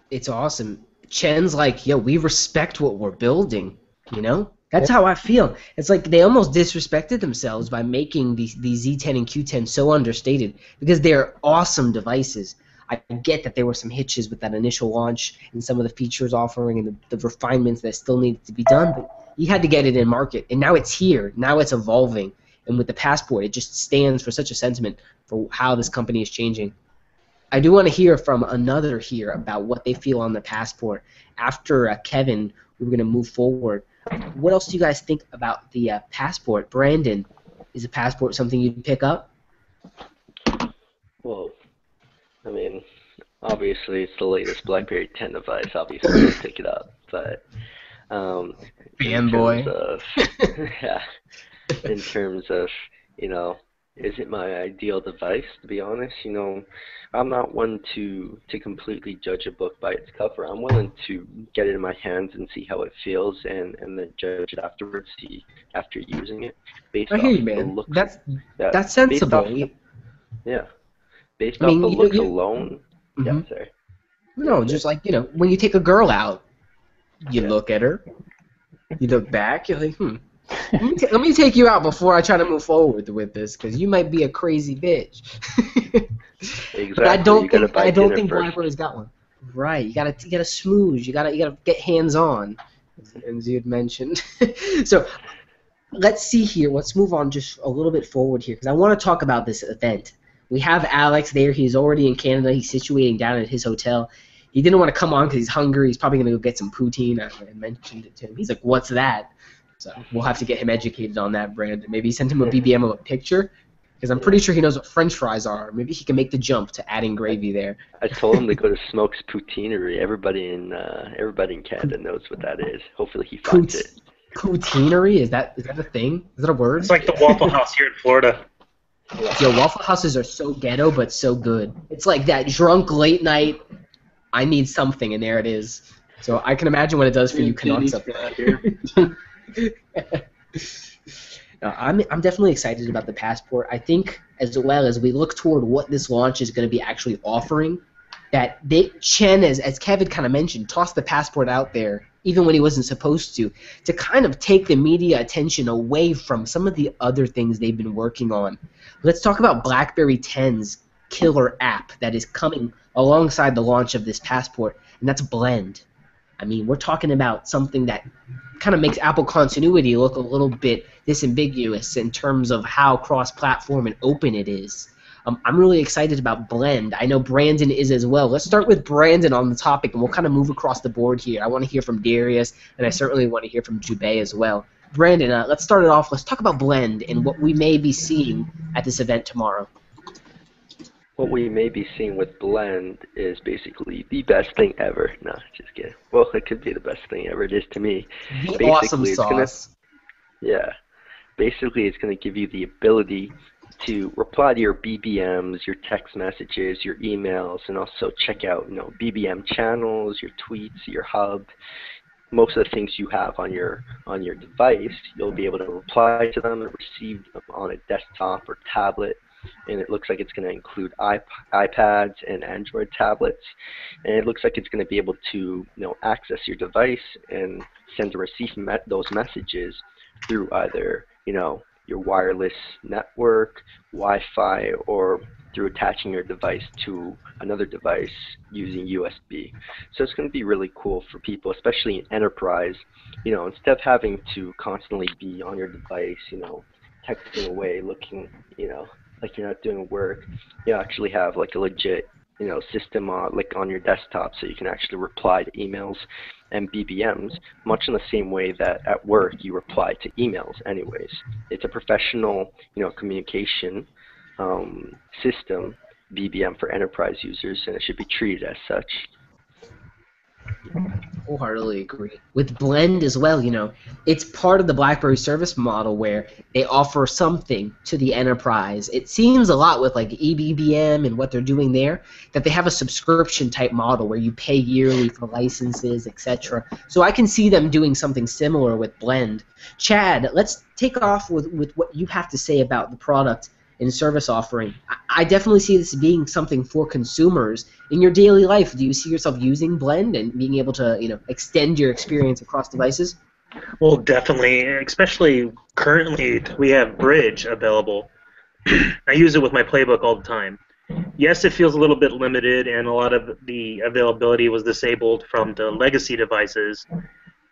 It's awesome. Chen's like, yo, we respect what we're building, you know? That's how I feel. It's like they almost disrespected themselves by making the, these Z10 and Q10 so understated because they're awesome devices. I get that there were some hitches with that initial launch and some of the features offering and the, the refinements that still needed to be done, but you had to get it in market, and now it's here. Now it's evolving, and with the passport, it just stands for such a sentiment for how this company is changing. I do want to hear from another here about what they feel on the passport. After uh, Kevin, we're going to move forward. What else do you guys think about the uh, passport? Brandon, is a passport something you'd pick up? Well, I mean, obviously it's the latest BlackBerry 10 device. Obviously, I'll pick it up, but um, in Fanboy. terms of yeah, in terms of you know, is it my ideal device? To be honest, you know, I'm not one to to completely judge a book by its cover. I'm willing to get it in my hands and see how it feels, and and then judge it afterwards, see after using it, based I off you, the man. look. That's yeah, that's based off- sensible. yeah, based I mean, off the know, look you- alone. Yeah, Mhm. sorry. No, just like you know, when you take a girl out, you Yeah. look at her, you look back, you're like, hmm. Let me, ta- let me take you out before I try to move forward with this, because you might be a crazy bitch. Exactly. but I don't think I don't think first. Blackbird's got one. Right, you gotta you gotta smooze, you gotta you gotta get hands on, as you had mentioned. so let's see here. Let's move on just a little bit forward here, because I want to talk about this event. We have Alex there. He's already in Canada. He's situating down at his hotel. He didn't want to come on because he's hungry. He's probably going to go get some poutine. I mentioned it to him. He's like, "What's that?" So we'll have to get him educated on that, Brandon. Maybe send him a BBM of a picture, because I'm pretty sure he knows what French fries are. Maybe he can make the jump to adding gravy there. I told him to go to Smoke's Poutinerie. Everybody in uh, everybody in Canada knows what that is. Hopefully he finds Pout- it. Poutinerie is that is that a thing? Is that a word? It's like the Waffle House here in Florida. Yo, Waffle Houses are so ghetto but so good. It's like that drunk late night. I need something, and there it is. So I can imagine what it does for you Canucks up there. No, I'm I'm definitely excited about the passport. I think as well as we look toward what this launch is going to be actually offering, that they Chen, as as Kevin kind of mentioned, tossed the passport out there even when he wasn't supposed to, to kind of take the media attention away from some of the other things they've been working on. Let's talk about BlackBerry 10's killer app that is coming alongside the launch of this passport, and that's Blend. I mean, we're talking about something that kind of makes Apple continuity look a little bit disambiguous in terms of how cross-platform and open it is. Um, I'm really excited about Blend. I know Brandon is as well. Let's start with Brandon on the topic, and we'll kind of move across the board here. I want to hear from Darius, and I certainly want to hear from Jubei as well. Brandon, uh, let's start it off. Let's talk about Blend and what we may be seeing at this event tomorrow. What we may be seeing with Blend is basically the best thing ever. No, just kidding. Well, it could be the best thing ever. It is to me. The Basically, awesome it's gonna- Yeah. Basically, it's going to give you the ability to reply to your BBMs, your text messages, your emails, and also check out, you know, BBM channels, your tweets, your hub. Most of the things you have on your on your device, you'll be able to reply to them and receive them on a desktop or tablet. And it looks like it's going to include iP- iPads and Android tablets, and it looks like it's going to be able to you know access your device and send or receive those messages through either you know your wireless network, Wi-Fi, or through attaching your device to another device using USB. So it's going to be really cool for people, especially in enterprise. You know, instead of having to constantly be on your device, you know, texting away, looking, you know, like you're not doing work, you actually have like a legit, you know, system on, like on your desktop, so you can actually reply to emails and BBMs, much in the same way that at work you reply to emails. Anyways, it's a professional, you know, communication um, system, BBM for enterprise users, and it should be treated as such. Wholeheartedly agree. With Blend as well, you know, it's part of the BlackBerry service model where they offer something to the enterprise. It seems a lot with like EBBM and what they're doing there that they have a subscription type model where you pay yearly for licenses, etc. So I can see them doing something similar with Blend. Chad, let's take off with, with what you have to say about the product and service offering. I definitely see this being something for consumers in your daily life. Do you see yourself using Blend and being able to, you know, extend your experience across devices? Well, definitely, especially currently we have Bridge available. I use it with my playbook all the time. Yes, it feels a little bit limited, and a lot of the availability was disabled from the legacy devices.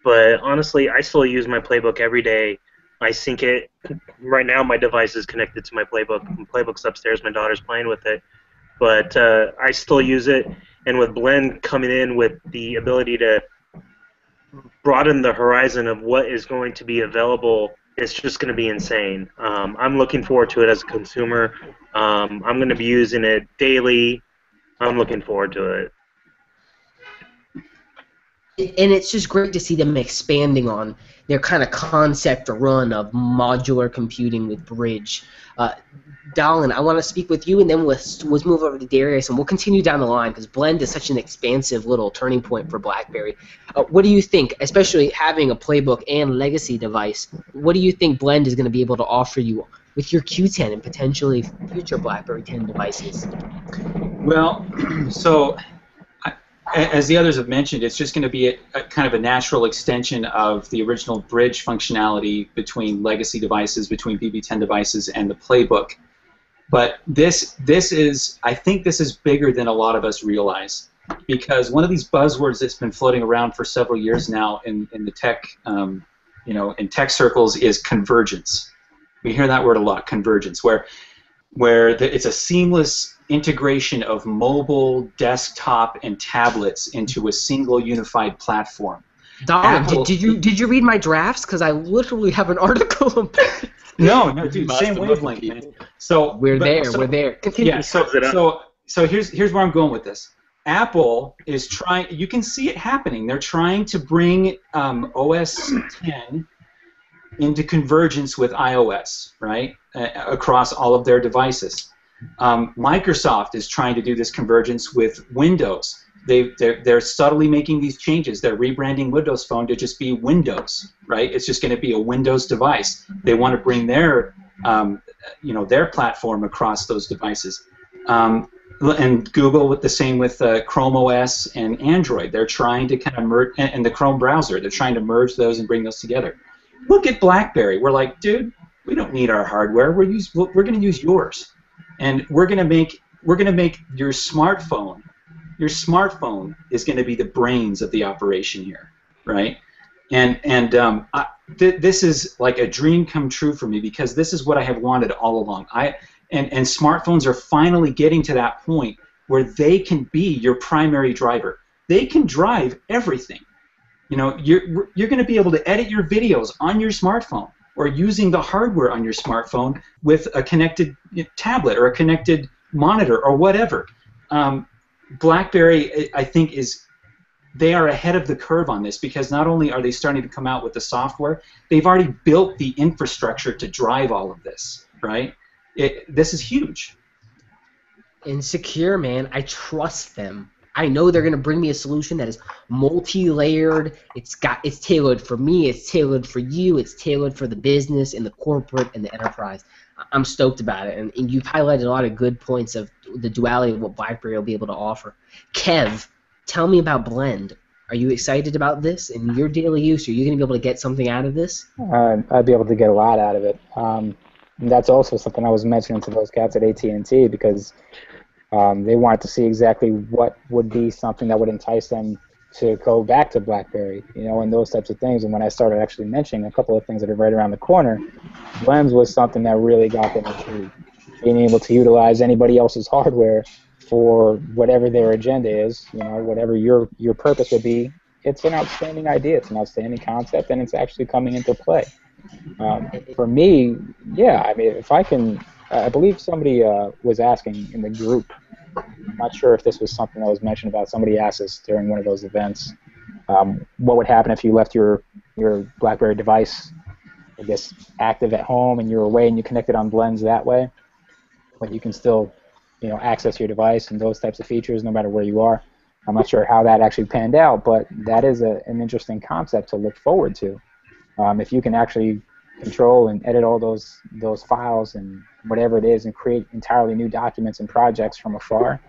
But honestly, I still use my playbook every day. I sync it. Right now, my device is connected to my playbook. My playbook's upstairs. My daughter's playing with it. But uh, I still use it. And with Blend coming in with the ability to broaden the horizon of what is going to be available it's just going to be insane. Um, I'm looking forward to it as a consumer. Um, I'm going to be using it daily. I'm looking forward to it. And it's just great to see them expanding on their kind of concept run of modular computing with Bridge. Uh, Dallin, I want to speak with you, and then let's, let's move over to Darius, and we'll continue down the line because Blend is such an expansive little turning point for BlackBerry. Uh, what do you think, especially having a playbook and legacy device? What do you think Blend is going to be able to offer you with your Q10 and potentially future BlackBerry 10 devices? Well, so as the others have mentioned, it's just going to be a, a kind of a natural extension of the original bridge functionality between legacy devices, between BB10 devices, and the playbook. But this this is I think this is bigger than a lot of us realize because one of these buzzwords that's been floating around for several years now in, in the tech um, you know in tech circles is convergence. We hear that word a lot, convergence, where where the, it's a seamless integration of mobile, desktop, and tablets into a single unified platform. Dallin, Apple- did, did you did you read my drafts? Because I literally have an article. about- No, no, dude, Must same wavelength, man. So we're but- there. so- we're there. Continue. Yeah, so Close it up. so so here's here's where I'm going with this. Apple is trying. You can see it happening. They're trying to bring um, OS 10 into convergence with iOS, right, uh, across all of their devices. Um, Microsoft is trying to do this convergence with Windows. They they're, they're subtly making these changes. They're rebranding Windows Phone to just be Windows, right? It's just going to be a Windows device. They want to bring their um, you know their platform across those devices. Um, and Google with the same with uh, Chrome OS and Android. They're trying to kind of merge and, and the Chrome browser. They're trying to merge those and bring those together. Look at BlackBerry. We're like, dude, we don't need our hardware. We're use we're going to use yours, and we're going to make we're going to make your smartphone. Your smartphone is going to be the brains of the operation here, right? And and um, I, th- this is like a dream come true for me because this is what I have wanted all along. I and, and smartphones are finally getting to that point where they can be your primary driver. They can drive everything. You know, you're you're going to be able to edit your videos on your smartphone or using the hardware on your smartphone with a connected tablet or a connected monitor or whatever. Um, BlackBerry, I think, is they are ahead of the curve on this because not only are they starting to come out with the software, they've already built the infrastructure to drive all of this, right? It, this is huge. Insecure, man. I trust them. I know they're gonna bring me a solution that is multi-layered. It's got it's tailored for me. It's tailored for you. It's tailored for the business and the corporate and the enterprise. I'm stoked about it, and, and you've highlighted a lot of good points of the duality of what BlackBerry will be able to offer. Kev, tell me about Blend. Are you excited about this in your daily use? Are you going to be able to get something out of this? Uh, I'd be able to get a lot out of it. Um, that's also something I was mentioning to those cats at AT&T because um, they wanted to see exactly what would be something that would entice them to go back to BlackBerry, you know, and those types of things. And when I started actually mentioning a couple of things that are right around the corner, Blends was something that really got them intrigued. Being able to utilize anybody else's hardware for whatever their agenda is, you know, whatever your your purpose would be, it's an outstanding idea. It's an outstanding concept, and it's actually coming into play. Um, for me, yeah, I mean, if I can, I believe somebody uh, was asking in the group. I'm not sure if this was something that was mentioned about. Somebody asked us during one of those events, um, what would happen if you left your your BlackBerry device, I guess, active at home, and you're away and you connected on Blends that way, but you can still, you know, access your device and those types of features no matter where you are. I'm not sure how that actually panned out, but that is a, an interesting concept to look forward to. Um, if you can actually control and edit all those those files and whatever it is and create entirely new documents and projects from afar,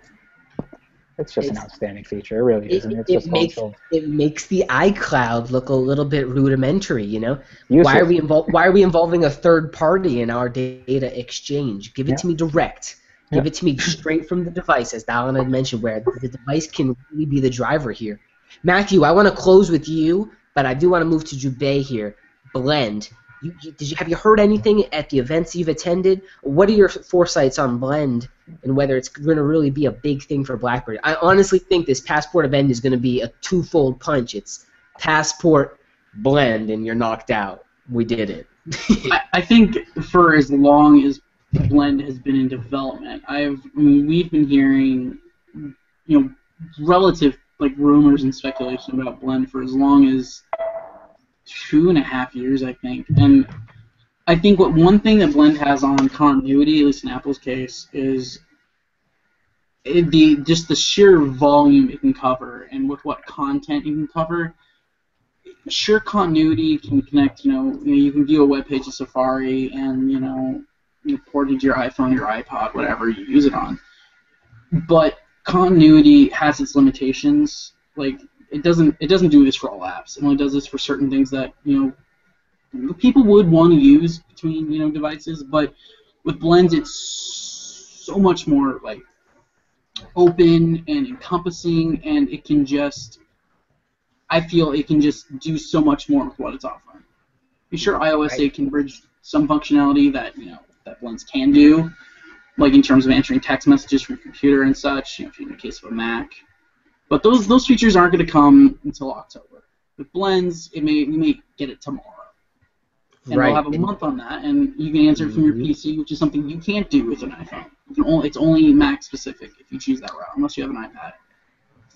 it's just an outstanding feature. It really is. It, it's it makes it makes the iCloud look a little bit rudimentary, you know. useless. Why are we invol- Why are we involving a third party in our data exchange? Give it Yeah. to me direct. Give Yeah. it to me straight from the device, as Dallin had mentioned, where the device can really be the driver here. Matthew, I want to close with you, but I do want to move to Jubei here. Blend. You, you, did you have you heard anything at the events you've attended? What are your foresights on Blend and whether it's going to really be a big thing for BlackBerry? I honestly think this Passport event is going to be a twofold punch. It's Passport, Blend, and you're knocked out. We did it. I, I think for as long as Blend has been in development, I've I mean, we've been hearing, you know, relative like rumors and speculation about Blend for as long as two and a half years, I think. And I think what one thing that Blend has on continuity, at least in Apple's case, is it, the just the sheer volume it can cover and with what content you can cover. Sure, continuity can connect. You know, you, know, you can view a web page in Safari and you know, you port it to your iPhone, your iPod, whatever you use it on. But continuity has its limitations. Like it doesn't it doesn't do this for all apps. It only does this for certain things that you know people would want to use between you know devices. But with blends, it's so much more like open and encompassing, and it can just I feel it can just do so much more with what it's offering. Be sure iOS 8 can bridge some functionality that you know that blends can do, like in terms of answering text messages from your computer and such. You know, if you're in the case of a Mac. But those those features aren't going to come until October. With blends, it may we may get it tomorrow, and Right. we'll have a month on that, and you can answer it from your Mhm. PC, which is something you can't do with an iPhone. You can only, it's only Mac specific if you choose that route, unless you have an iPad.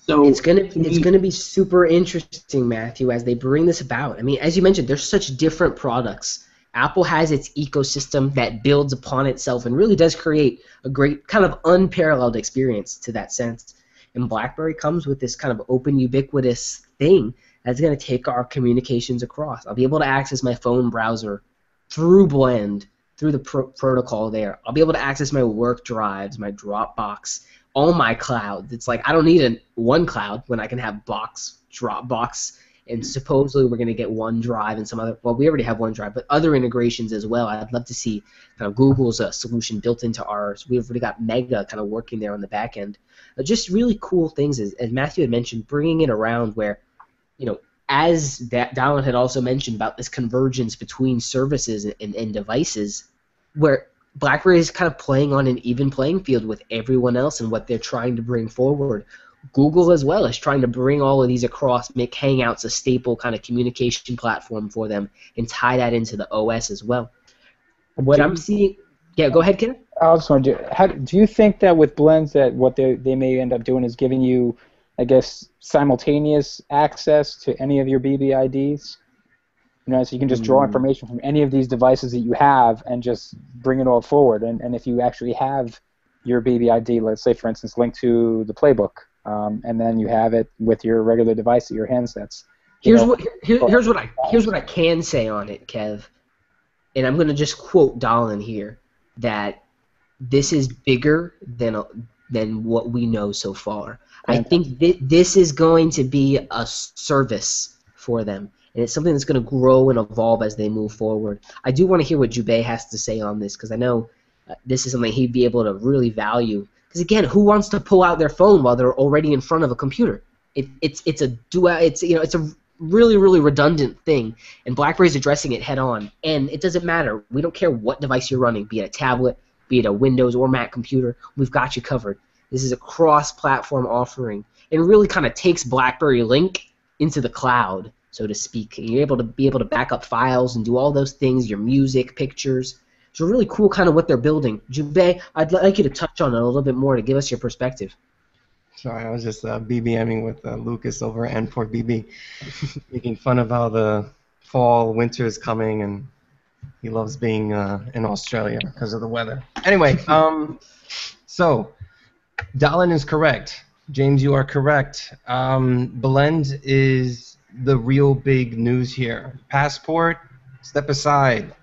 So It's gonna it's gonna be super interesting, Matthew, as they bring this about. I mean, as you mentioned, there's such different products. Apple has its ecosystem that builds upon itself and really does create a great kind of unparalleled experience to that sense. And BlackBerry comes with this kind of open, ubiquitous thing that's going to take our communications across. I'll be able to access my phone browser through Blend, through the pro- protocol there. I'll be able to access my work drives, my Dropbox, all my clouds. It's like I don't need a one cloud when I can have Box, Dropbox, and supposedly we're going to get OneDrive and some other. Well, we already have OneDrive, but other integrations as well. I'd love to see kind of Google's uh, solution built into ours. We've already got Mega kind of working there on the back end. Uh, just really cool things, as, as Matthew had mentioned, bringing it around where, you know, as that Dallin had also mentioned about this convergence between services and, and, and devices, where BlackBerry is kind of playing on an even playing field with everyone else and what they're trying to bring forward. Google as well is trying to bring all of these across, make Hangouts a staple kind of communication platform for them, and tie that into the OS as well. What Do I'm seeing, yeah, go ahead, Ken. I was wondering, how, do you think that with blends that what they they may end up doing is giving you, I guess, simultaneous access to any of your BBIDs? You know, so you can just draw Mm. information from any of these devices that you have and just bring it all forward. And, and if you actually have your BBID, let's say for instance, linked to the playbook, um, and then you have it with your regular device at your handsets. you Here's know, what here, here's what I here's what I can say on it, Kev, and I'm gonna just quote Dallin here. that this is bigger than than what we know so far. I think th- this is going to be a service for them, and it's something that's going to grow and evolve as they move forward. I do want to hear what Jubei has to say on this because I know uh, this is something he'd be able to really value. Because again, who wants to pull out their phone while they're already in front of a computer? It, it's it's a dual. It's you know it's a really really redundant thing, and BlackBerry's addressing it head on. And it doesn't matter. We don't care what device you're running, be it a tablet, be it a Windows or Mac computer. We've got you covered. This is a cross-platform offering, and really kind of takes BlackBerry Link into the cloud, so to speak. And you're able to be able to back up files and do all those things, your music, pictures. So really cool, kind of what they're building. Jubei, I'd like you to touch on it a little bit more to give us your perspective. Sorry, I was just uh, BBMing with uh, Lucas over at N4BB, making fun of how the fall, winter is coming, and he loves being uh, in Australia because of the weather. Anyway, um, so Dallin is correct. James, you are correct. Um, Blend is the real big news here. Passport, step aside.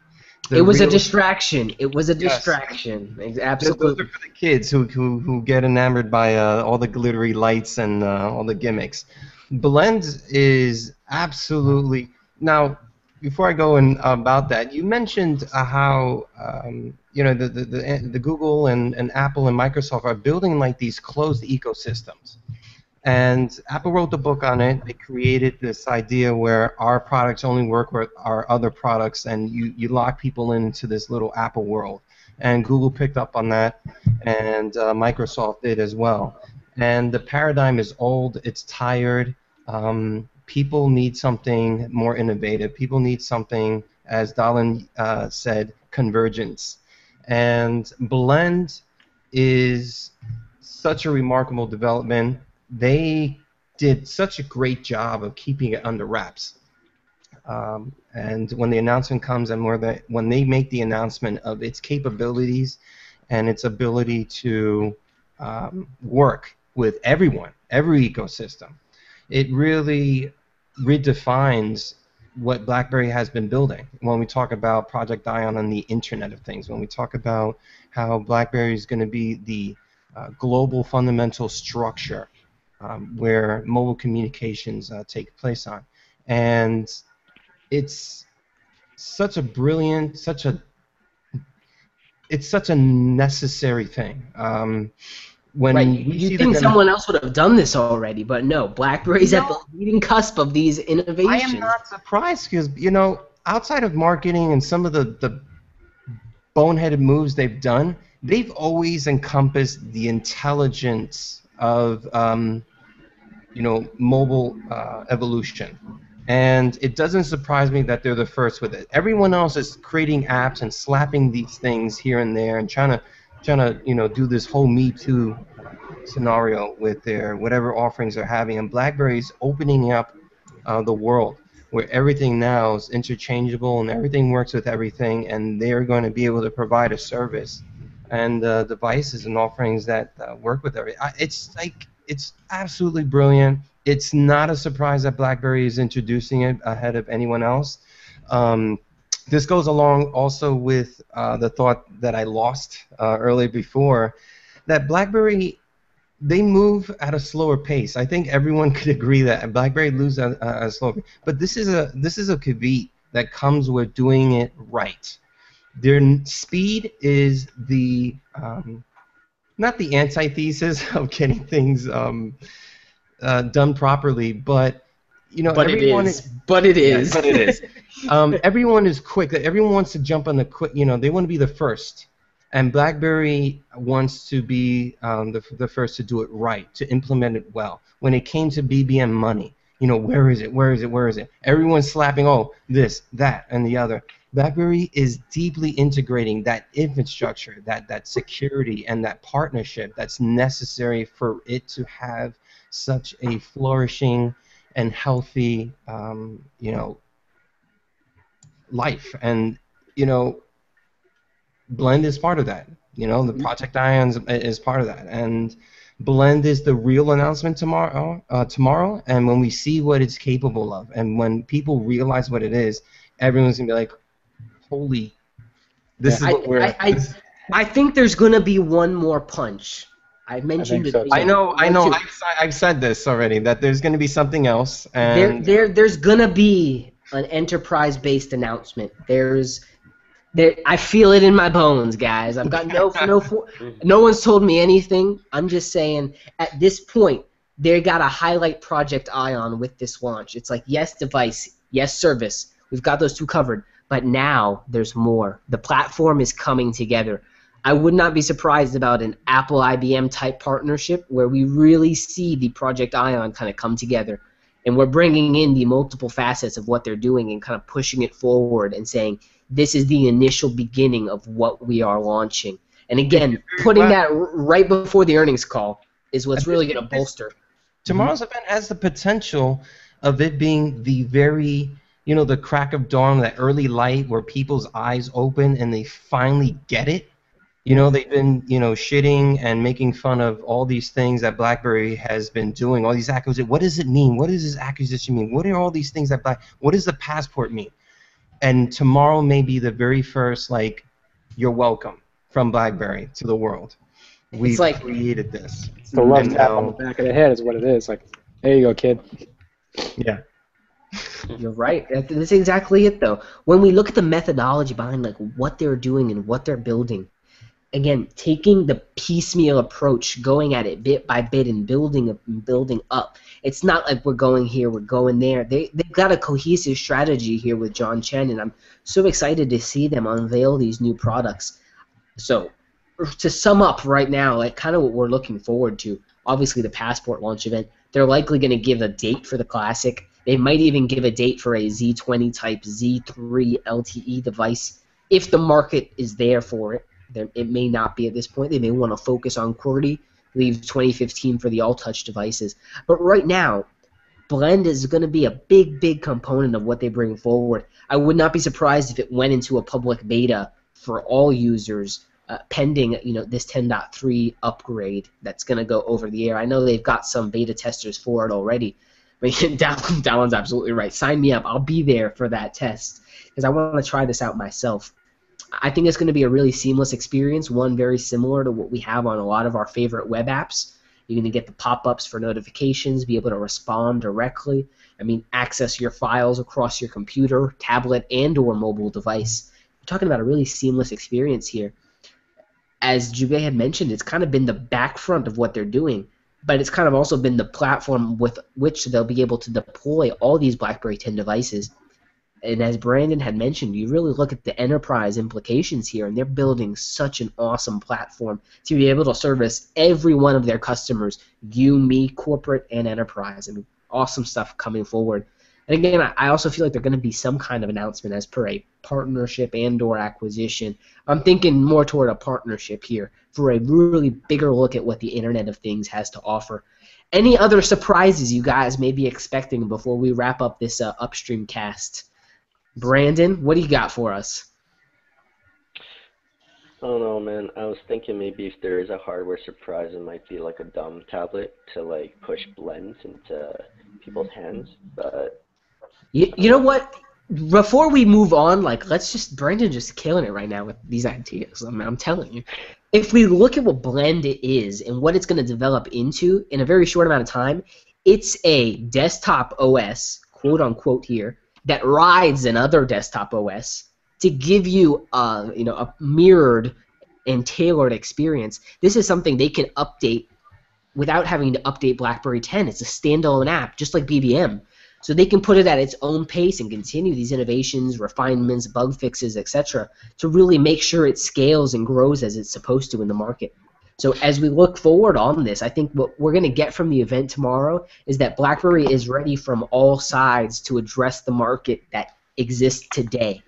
It was a distraction. It was a Yes. distraction. Ex- Those Absolutely. are for the kids who, who, who get enamored by uh, all the glittery lights and uh, all the gimmicks. Blend is absolutely now. Before I go in about that, you mentioned uh, how um, you know the, the, the, the Google and, and Apple and Microsoft are building like these closed ecosystems. And Apple wrote the book on it. They created this idea where our products only work with our other products, and you, you lock people into this little Apple world. And Google picked up on that, and uh, Microsoft did as well. And the paradigm is old, it's tired. Um, people need something more innovative. People need something, as Dallin uh, said, convergence. And Blend is such a remarkable development. They did such a great job of keeping it under wraps. Um, and when the announcement comes, and when they make the announcement of its capabilities and its ability to um, work with everyone, every ecosystem, it really redefines what BlackBerry has been building. When we talk about Project Ion and the Internet of Things, when we talk about how BlackBerry is going to be the uh, global fundamental structure um, where mobile communications uh, take place on, and it's such a brilliant, such a it's such a necessary thing. Um, when right. You think someone else would have done this already, but no. BlackBerry's at the leading cusp of these innovations. I am not surprised because you know, outside of marketing and some of the the boneheaded moves they've done, they've always encompassed the intelligence of um, you know mobile uh, evolution. And it doesn't surprise me that they're the first with it. Everyone else is creating apps and slapping these things here and there and trying to trying to you know do this whole Me Too scenario with their whatever offerings they're having. And BlackBerry's opening up uh, the world where everything now is interchangeable and everything works with everything, and they're going to be able to provide a service and uh, devices and offerings that uh, work with everything. I- It's like it's absolutely brilliant. It's not a surprise that BlackBerry is introducing it ahead of anyone else. Um, this goes along also with uh, the thought that I lost uh, earlier before that BlackBerry they move at a slower pace. I think everyone could agree that BlackBerry moves at, at a slower pace. But this is a this is a caveat that comes with doing it right. Their speed is the um, not the antithesis of getting things um, uh, done properly, but you know But it everyone is. But it Yeah, but it is. um, everyone is quick. Everyone wants to jump on the quick. You know, they want to be the first. And BlackBerry wants to be um, the, the first to do it right, to implement it well. When it came to BBM money, you know, where is it? Where is it? Where is it? Everyone's slapping, oh, this, that, and the other. BlackBerry is deeply integrating that infrastructure, that, that security, and that partnership that's necessary for it to have such a flourishing and healthy, um, you know, life. And you know, Blend is part of that. You know, the Project Ions is part of that, and Blend is the real announcement tomorrow. Uh, tomorrow, and when we see what it's capable of, and when people realize what it is, everyone's gonna be like, "Holy, this I, is what we're." I, I, I think there's gonna be one more punch. I mentioned think so, it. too. I know, I know. I've, I've said this already that there's going to be something else, there, and there, there's gonna be an enterprise-based announcement. There's, there, I feel it in my bones, guys. I've got no, no, no one's told me anything. I'm just saying, at this point, they got to highlight Project Ion with this launch. It's like yes, device, yes, service. We've got those two covered, but now there's more. The platform is coming together. I would not be surprised about an Apple IBM type partnership where we really see the Project Ion kind of come together and we're bringing in the multiple facets of what they're doing and kind of pushing it forward and saying this is the initial beginning of what we are launching. And again, putting that right before the earnings call is what's really going to bolster. tomorrow's mm-hmm. event has the potential of it being the very, you know, the crack of dawn, that early light where people's eyes open and they finally get it. You know, they've been, you know, shitting and making fun of all these things that BlackBerry has been doing, all these acquisitions. What does it mean? What does this acquisition mean? What are all these things that Black? What does the passport mean? And tomorrow may be the very first, like, you're welcome from BlackBerry to the world. We've like- created this. It's the love And tap on the back of the head is what it is. Like, there you go, kid. Yeah. You're right. That's exactly it, though. When we look at the methodology behind like what they're doing and what they're building, again, taking the piecemeal approach, going at it bit by bit and building up and building up. It's not like we're going here, we're going there. They they've got a cohesive strategy here with John Chen, and I'm so excited to see them unveil these new products. So, to sum up right now, like kind of what we're looking forward to. Obviously, the passport launch event. They're likely going to give a date for the classic. They might even give a date for a Z20 type Z3 LTE device if the market is there for it. There, it may not be at this point. They may want to focus on QWERTY, leave 2015 for the all-touch devices. But right now, Blend is going to be a big, big component of what they bring forward. I would not be surprised if it went into a public beta for all users, uh, pending you know this 10.3 upgrade that's going to go over the air. I know they've got some beta testers for it already. Mean, Dallin, Dallin's absolutely right. Sign me up. I'll be there for that test because I want to try this out myself. I think it's going to be a really seamless experience, one very similar to what we have on a lot of our favorite web apps. You're going to get the pop-ups for notifications, be able to respond directly. I mean, access your files across your computer, tablet, and or mobile device. We're talking about a really seamless experience here. As Jubei had mentioned, it's kind of been the back front of what they're doing, but it's kind of also been the platform with which they'll be able to deploy all these BlackBerry 10 devices. And as Brandon had mentioned, you really look at the enterprise implications here, and they're building such an awesome platform to be able to service every one of their customers, you, me, corporate, and enterprise. I mean, awesome stuff coming forward. And again, I- also feel like there's going to be some kind of announcement as per a partnership and/or acquisition. I'm thinking more toward a partnership here for a really bigger look at what the Internet of Things has to offer. Any other surprises you guys may be expecting before we wrap up this uh, upstream cast? Brandon, what do you got for us? I don't know, man. I was thinking maybe if there is a hardware surprise, it might be like a dumb tablet to like push blends into people's hands. But You, you know what? Before we move on, like let's just Brandon just killing it right now with these ideas. I mean, I'm telling you, if we look at what Blend is and what it's going to develop into in a very short amount of time, it's a desktop OS, quote unquote here, that rides another desktop OS to give you, uh, you know, a mirrored and tailored experience. This is something they can update without having to update BlackBerry 10. It's a standalone app, just like BBM. So they can put it at its own pace and continue these innovations, refinements, bug fixes, etc., to really make sure it scales and grows as it's supposed to in the market. So as we look forward on this, I think what we're going to get from the event tomorrow is that BlackBerry is ready from all sides to address the market that exists today.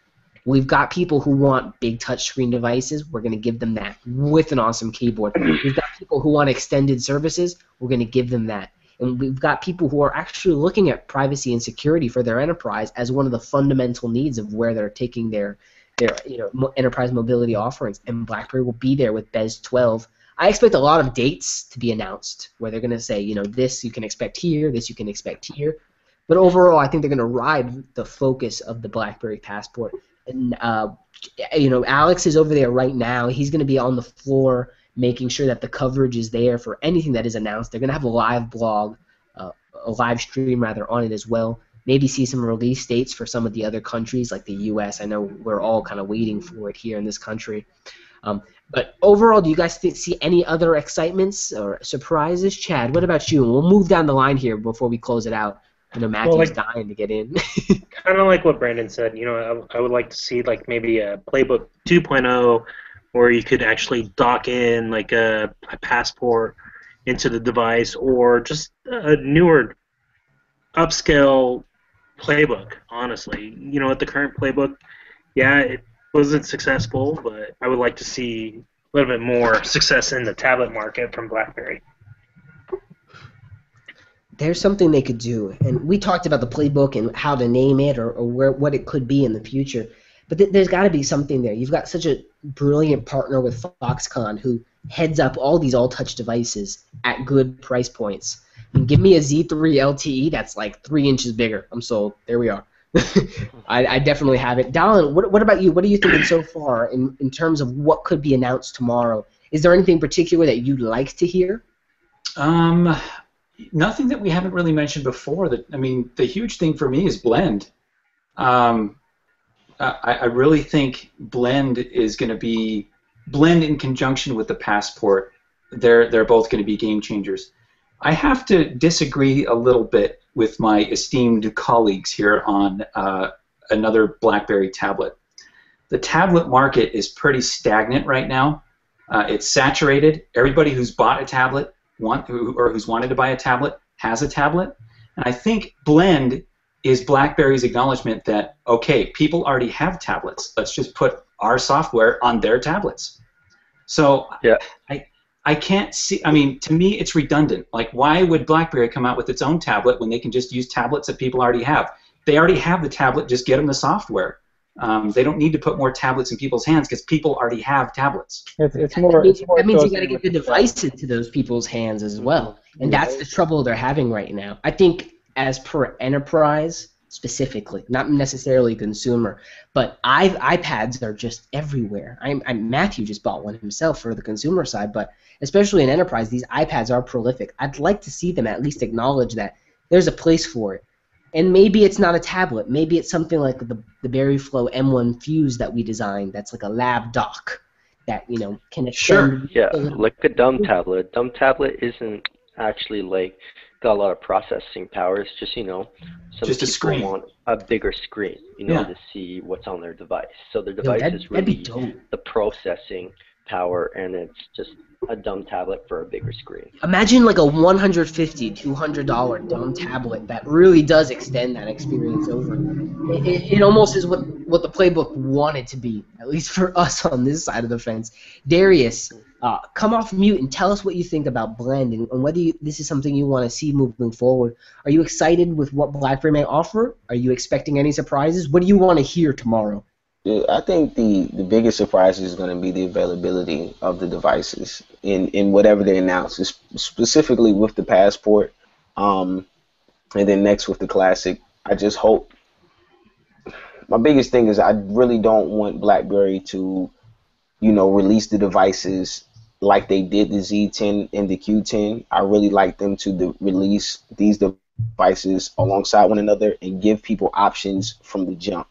We've got people who want big touchscreen devices. We're going to give them that with an awesome keyboard. We've got people who want extended services. We're going to give them that. And we've got people who are actually looking at privacy and security for their enterprise as one of the fundamental needs of where they're taking their their you know enterprise mobility offerings. And BlackBerry will be there with BES 12. I expect a lot of dates to be announced where they're going to say, you know, this you can expect here, this you can expect here. But overall, I think they're going to ride the focus of the BlackBerry Passport and uh, you know, Alex is over there right now. He's going to be on the floor making sure that the coverage is there for anything that is announced. They're going to have a live blog, uh, a live stream rather, on it as well. Maybe see some release dates for some of the other countries like the U.S. I know we're all kind of waiting for it here in this country. Um, but overall, do you guys th- see any other excitements or surprises? Chad, what about you? We'll move down the line here before we close it out. I know Matthew's like- dying to get in. kind of like what Brandon said. You know, I, I would like to see like maybe a playbook 2.0, where you could actually dock in like a, a passport into the device, or just a newer upscale playbook. Honestly, you know, at the current playbook, yeah, it wasn't successful, but I would like to see a little bit more success in the tablet market from BlackBerry. there's something they could do, and we talked about the playbook and how to name it or, or where what it could be in the future. But th- there's got to be something there. You've got such a brilliant partner with Foxconn who heads up all these all-touch devices at good price points. And give me a Z3 LTE that's like three inches bigger. I'm sold. There we are. I, I definitely have it. Dallin, what, what about you? What are you thinking so far in, in terms of what could be announced tomorrow? Is there anything particular that you'd like to hear? Um, nothing that we haven't really mentioned before. That I mean, the huge thing for me is Blend. Um, I, I really think Blend is going to be Blend in conjunction with the Passport. They're they're both going to be game changers. I have to disagree a little bit with my esteemed colleagues here on uh, another BlackBerry tablet. The tablet market is pretty stagnant right now. Uh, it's saturated. Everybody who's bought a tablet want or who's wanted to buy a tablet has a tablet. And I think Blend is BlackBerry's acknowledgement that okay, people already have tablets. Let's just put our software on their tablets. So Yeah. I I can't see. I mean, to me, it's redundant. Like, why would BlackBerry come out with its own tablet when they can just use tablets that people already have? They already have the tablet. Just get them the software. Um, they don't need to put more tablets in people's hands because people already have tablets. It's, it's That more. means, It's more that means you got to get the with device into those people's hands as well, and that's the trouble they're having right now. I think as per enterprise specifically, not necessarily consumer, but i iPads are just everywhere. I'm, I'm Matthew just bought one himself for the consumer side, but especially in enterprise, these iPads are prolific. I'd like to see them at least acknowledge that there's a place for it. And maybe it's not a tablet. Maybe it's something like the the BerryFlow M1 Fuse that we designed. That's like a lab dock that you know can extend. Yeah, a like a dumb tablet. A dumb tablet isn't actually like got a lot of processing power. It's just you know, some Just a people screen. want a bigger screen, you know, Yeah. to see what's on their device. So their Yo, device that'd, is that'd be really dope. the processing power, and it's just a dumb tablet for a bigger screen. Imagine like a 150 200 dollar dumb tablet that really does extend that experience over. It, it, it almost is what what the playbook wanted to be, at least for us on this side of the fence. Darius, uh, come off mute and tell us what you think about Blend and, and whether you, this is something you want to see moving forward. Are you excited with what BlackBerry may offer? Are you expecting any surprises? What do you want to hear tomorrow? I think the, the biggest surprise is going to be the availability of the devices in, in whatever they announce, specifically with the passport, um, and then next with the classic. I just hope. My biggest thing is I really don't want BlackBerry to, you know, release the devices like they did the Z10 and the Q10. I really like them to de- release these devices alongside one another and give people options from the jump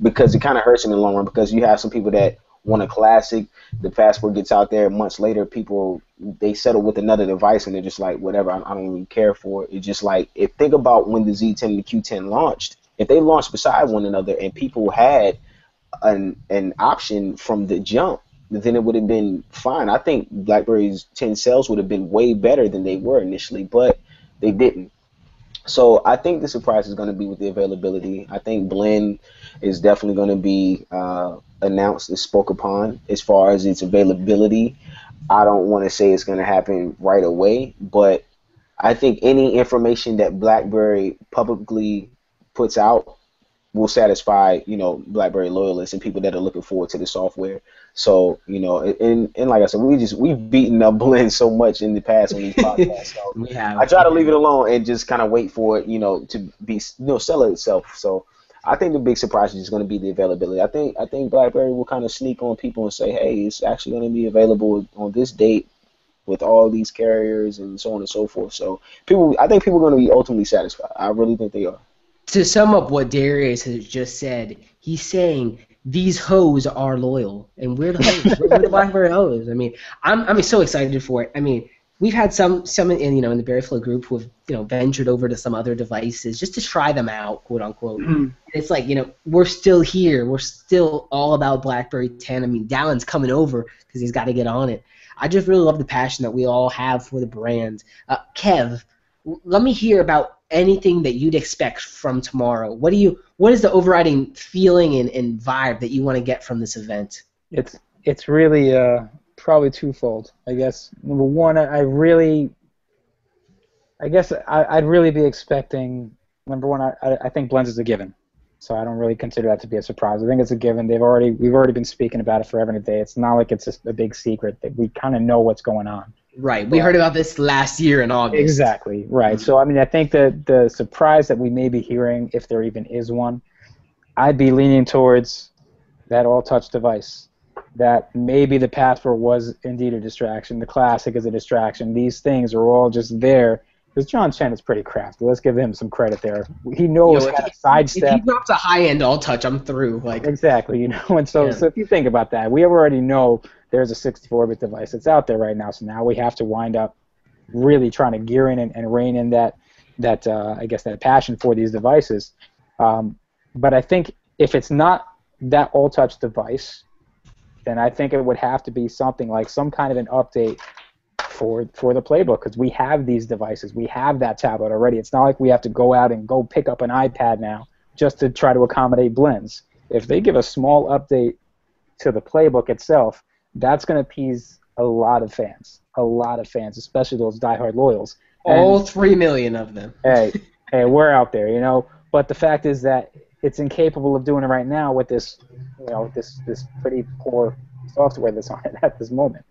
because it kind of hurts in the long run because you have some people that want a classic the passport gets out there months later people they settle with another device and they're just like whatever i, I don't really care for it it's just like if think about when the z10 and the q10 launched if they launched beside one another and people had an an option from the jump then it would have been fine i think blackberry's 10 sales would have been way better than they were initially but they didn't so I think the surprise is going to be with the availability. I think Blend is definitely going to be uh, announced and spoke upon as far as its availability. I don't want to say it's going to happen right away, but I think any information that BlackBerry publicly puts out will satisfy, you know, BlackBerry loyalists and people that are looking forward to the software. So, you know, and and like I said, we just we've beaten up Blend so much in the past on these podcasts. So We have. I try to leave it alone and just kind of wait for it, you know, to be, you know, sell it itself. So I think the big surprise is going to be the availability. I think I think BlackBerry will kind of sneak on people and say, hey, it's actually going to be available on this date with all these carriers and so on and so forth. So people, I think people are going to be ultimately satisfied. I really think they are. To sum up what Darius has just said, he's saying these hoes are loyal, and we're the hoes. we're, we're the BlackBerry hoes. I mean, I'm I'm so excited for it. I mean, we've had some some in you know in the Berryflow group who have you know ventured over to some other devices just to try them out, quote unquote. And it's like you know we're still here. We're still all about BlackBerry 10. I mean, Dallin's coming over because he's got to get on it. I just really love the passion that we all have for the brand. Uh, Kev, let me hear about anything that you'd expect from tomorrow. What do you? What is the overriding feeling and, and vibe that you want to get from this event? It's it's really uh, probably twofold. I guess number one, I, I really, I guess I, I'd really be expecting. Number one, I, I think blends is a given, so I don't really consider that to be a surprise. I think it's a given. They've already we've already been speaking about it forever and a day. It's not like it's just a big secret that we kind of know what's going on. Right. We heard about this last year in August. Exactly. Right. So I mean, I think that the surprise that we may be hearing, if there even is one, I'd be leaning towards that all-touch device. That maybe the Passport was indeed a distraction. The Classic is a distraction. These things are all just there because John Chen is pretty crafty. Let's give him some credit there. He knows Yo, how to If sidestep. he drops a high end all touch, I'm through. Like Exactly, you know, and so Yeah. so if you think about that, we already know there's a 64-bit device that's out there right now. So now we have to wind up really trying to gear in and, and rein in that that uh, I guess that passion for these devices. Um, but I think if it's not that all-touch device, then I think it would have to be something like some kind of an update for for the playbook because we have these devices, we have that tablet already. It's not like we have to go out and go pick up an iPad now just to try to accommodate blends. If they give a small update to the playbook itself, that's going to appease a lot of fans, a lot of fans, especially those diehard loyals. And- all three million of them. hey, hey, we're out there, you know. But the fact is that it's incapable of doing it right now with this, you know, this this pretty poor software that's on it at this moment.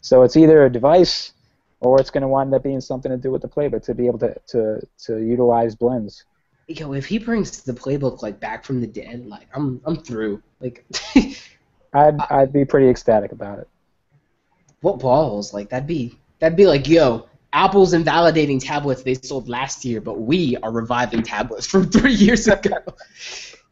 So it's either a device or it's going to wind up being something to do with the playbook to be able to to, to utilize blends. Yo, if he brings the playbook like back from the dead, like I'm I'm through. Like I'd I'd be pretty ecstatic about it. what balls? Like that'd be that'd be like, yo, Apple's invalidating tablets they sold last year, but we are reviving tablets from three years ago.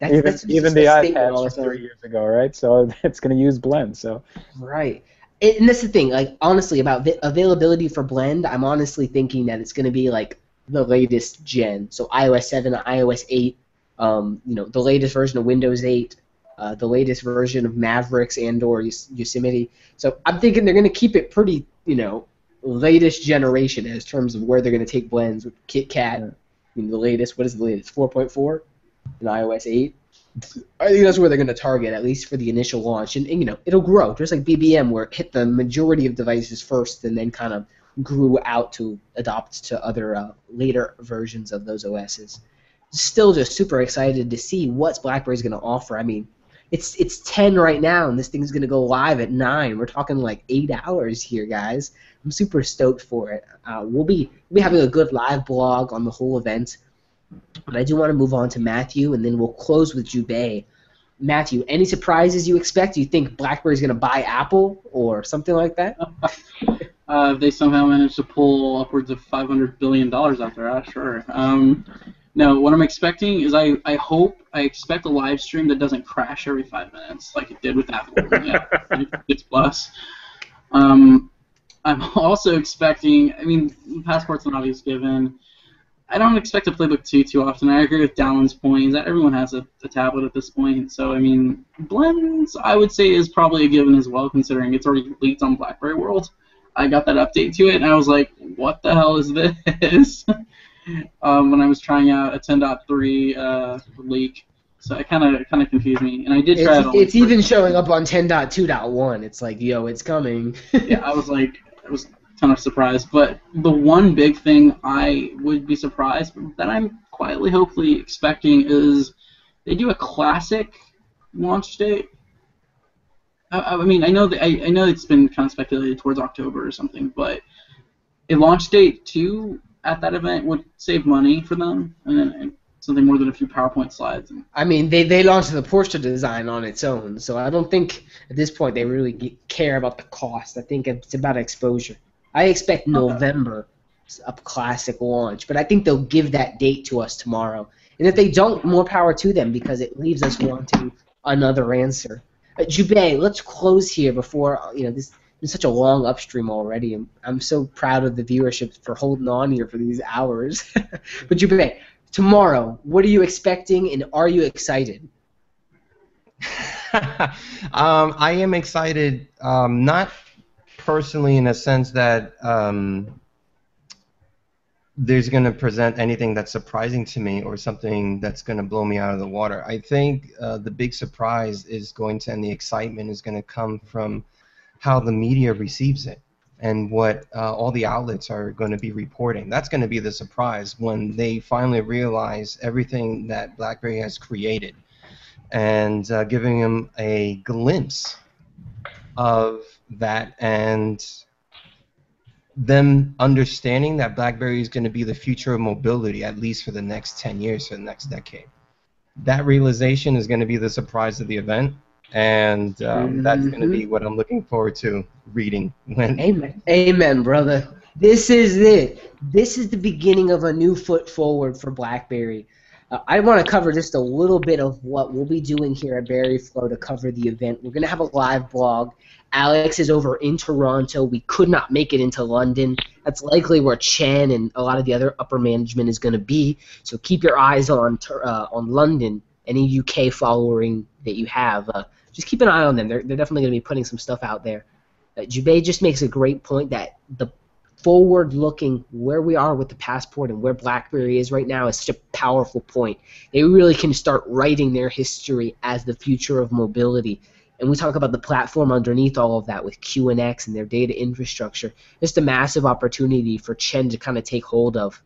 That's, even that's even the iPads from three years ago, right? So it's going to use Blend. So Right. And that's the thing. Like honestly, about availability for Blend, I'm honestly thinking that it's going to be like the latest gen. So iOS 7, iOS 8, um, you know, the latest version of Windows 8, uh, the latest version of Mavericks and/or Yosemite. So I'm thinking they're going to keep it pretty, you know, latest generation as terms of where they're going to take blends with KitKat. Yeah. I mean, the latest. What is the latest? 4.4 in iOS 8. I think that's where they're going to target, at least for the initial launch. And, and, you know, it'll grow, just like BBM, where it hit the majority of devices first and then kind of grew out to adopt to other uh, later versions of those OSs. Still just super excited to see what BlackBerry's going to offer. I mean, it's it's 10 right now, and this thing's going to go live at 9. We're talking like 8 hours here, guys. I'm super stoked for it. Uh, we'll be we'll be having a good live blog on the whole event. But I do want to move on to Matthew, and then we'll close with Jubei. Matthew, any surprises you expect? Do you think BlackBerry's going to buy Apple or something like that? Uh, if they somehow manage to pull upwards of 500 billion dollars out there, uh, sure. Um, no, what I'm expecting is I, I hope I expect a live stream that doesn't crash every five minutes like it did with Apple. yeah, it's plus. Um, I'm also expecting. I mean, passport's an obvious given. I don't expect a playbook too too often. I agree with Dallin's point that everyone has a, a tablet at this point. So I mean, blends I would say is probably a given as well, considering it's already leaked on BlackBerry World. I got that update to it, and I was like, "What the hell is this?" um, when I was trying out a 10.3 uh, leak, so it kind of kind of confused me. And I did try. It's, on it's even showing up on 10.2.1. It's like, yo, it's coming. yeah, I was like, I was kind of surprised. But the one big thing I would be surprised that I'm quietly, hopefully expecting is they do a classic launch date. I, I mean, I know that I, I know it's been kind of speculated towards October or something, but a launch date too at that event would save money for them, and then something more than a few PowerPoint slides. And I mean, they, they launched the Porsche design on its own, so I don't think at this point they really ge- care about the cost. I think it's about exposure. I expect November a classic launch, but I think they'll give that date to us tomorrow. And if they don't, more power to them because it leaves us wanting another answer. Uh, Jubei, let's close here before you know this. It's such a long upstream already. I'm, I'm so proud of the viewership for holding on here for these hours. but Jubei, tomorrow, what are you expecting, and are you excited? um, I am excited, um, not personally in a sense that um, there's going to present anything that's surprising to me or something that's going to blow me out of the water. I think uh, the big surprise is going to, and the excitement is going to come from how the media receives it and what uh, all the outlets are going to be reporting. That's going to be the surprise when they finally realize everything that BlackBerry has created and uh, giving them a glimpse of that and them understanding that BlackBerry is going to be the future of mobility, at least for the next 10 years, for the next decade. That realization is going to be the surprise of the event, and um, that's going to be what I'm looking forward to reading when. Amen. Amen, brother. This is it. This is the beginning of a new foot forward for BlackBerry. Uh, I want to cover just a little bit of what we'll be doing here at Berry Flow to cover the event. We're going to have a live blog. Alex is over in Toronto. We could not make it into London. That's likely where Chen and a lot of the other upper management is going to be. So keep your eyes on uh, on London. Any UK following that you have, uh, just keep an eye on them. They're, they're definitely going to be putting some stuff out there. Uh, Jubei just makes a great point that the forward looking where we are with the passport and where BlackBerry is right now is such a powerful point. They really can start writing their history as the future of mobility. And we talk about the platform underneath all of that with QNX and their data infrastructure. Just a massive opportunity for Chen to kind of take hold of.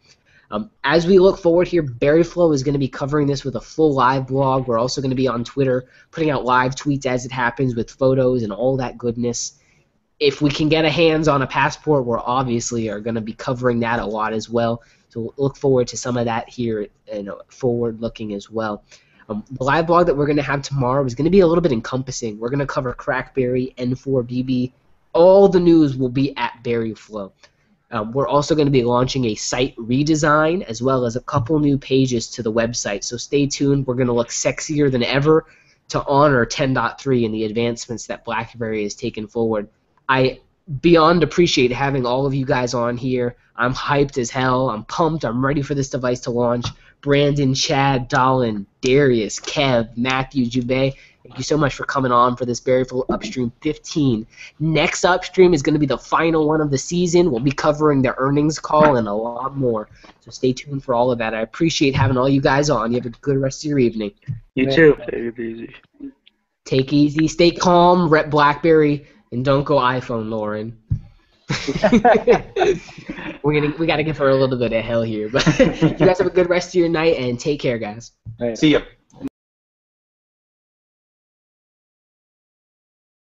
Um, as we look forward here, Berryflow is going to be covering this with a full live blog. We're also going to be on Twitter, putting out live tweets as it happens with photos and all that goodness if we can get a hands on a passport, we're obviously are going to be covering that a lot as well. So look forward to some of that here, and forward looking as well. Um, the live blog that we're going to have tomorrow is going to be a little bit encompassing. We're going to cover Crackberry, N4BB. All the news will be at Berryflow. Um, we're also going to be launching a site redesign as well as a couple new pages to the website. So stay tuned. We're going to look sexier than ever to honor 10.3 and the advancements that BlackBerry has taken forward. I beyond appreciate having all of you guys on here. I'm hyped as hell. I'm pumped. I'm ready for this device to launch. Brandon, Chad, Dallin, Darius, Kev, Matthew, Jubei, thank you so much for coming on for this Berryflow Upstream 15. Next Upstream is going to be the final one of the season. We'll be covering the earnings call and a lot more. So stay tuned for all of that. I appreciate having all you guys on. You have a good rest of your evening. You too. Take it easy. Take easy. Stay calm. Rep BlackBerry. And don't go iPhone, Lauren. We're gonna we gotta give her a little bit of hell here, but you guys have a good rest of your night and take care, guys. See ya.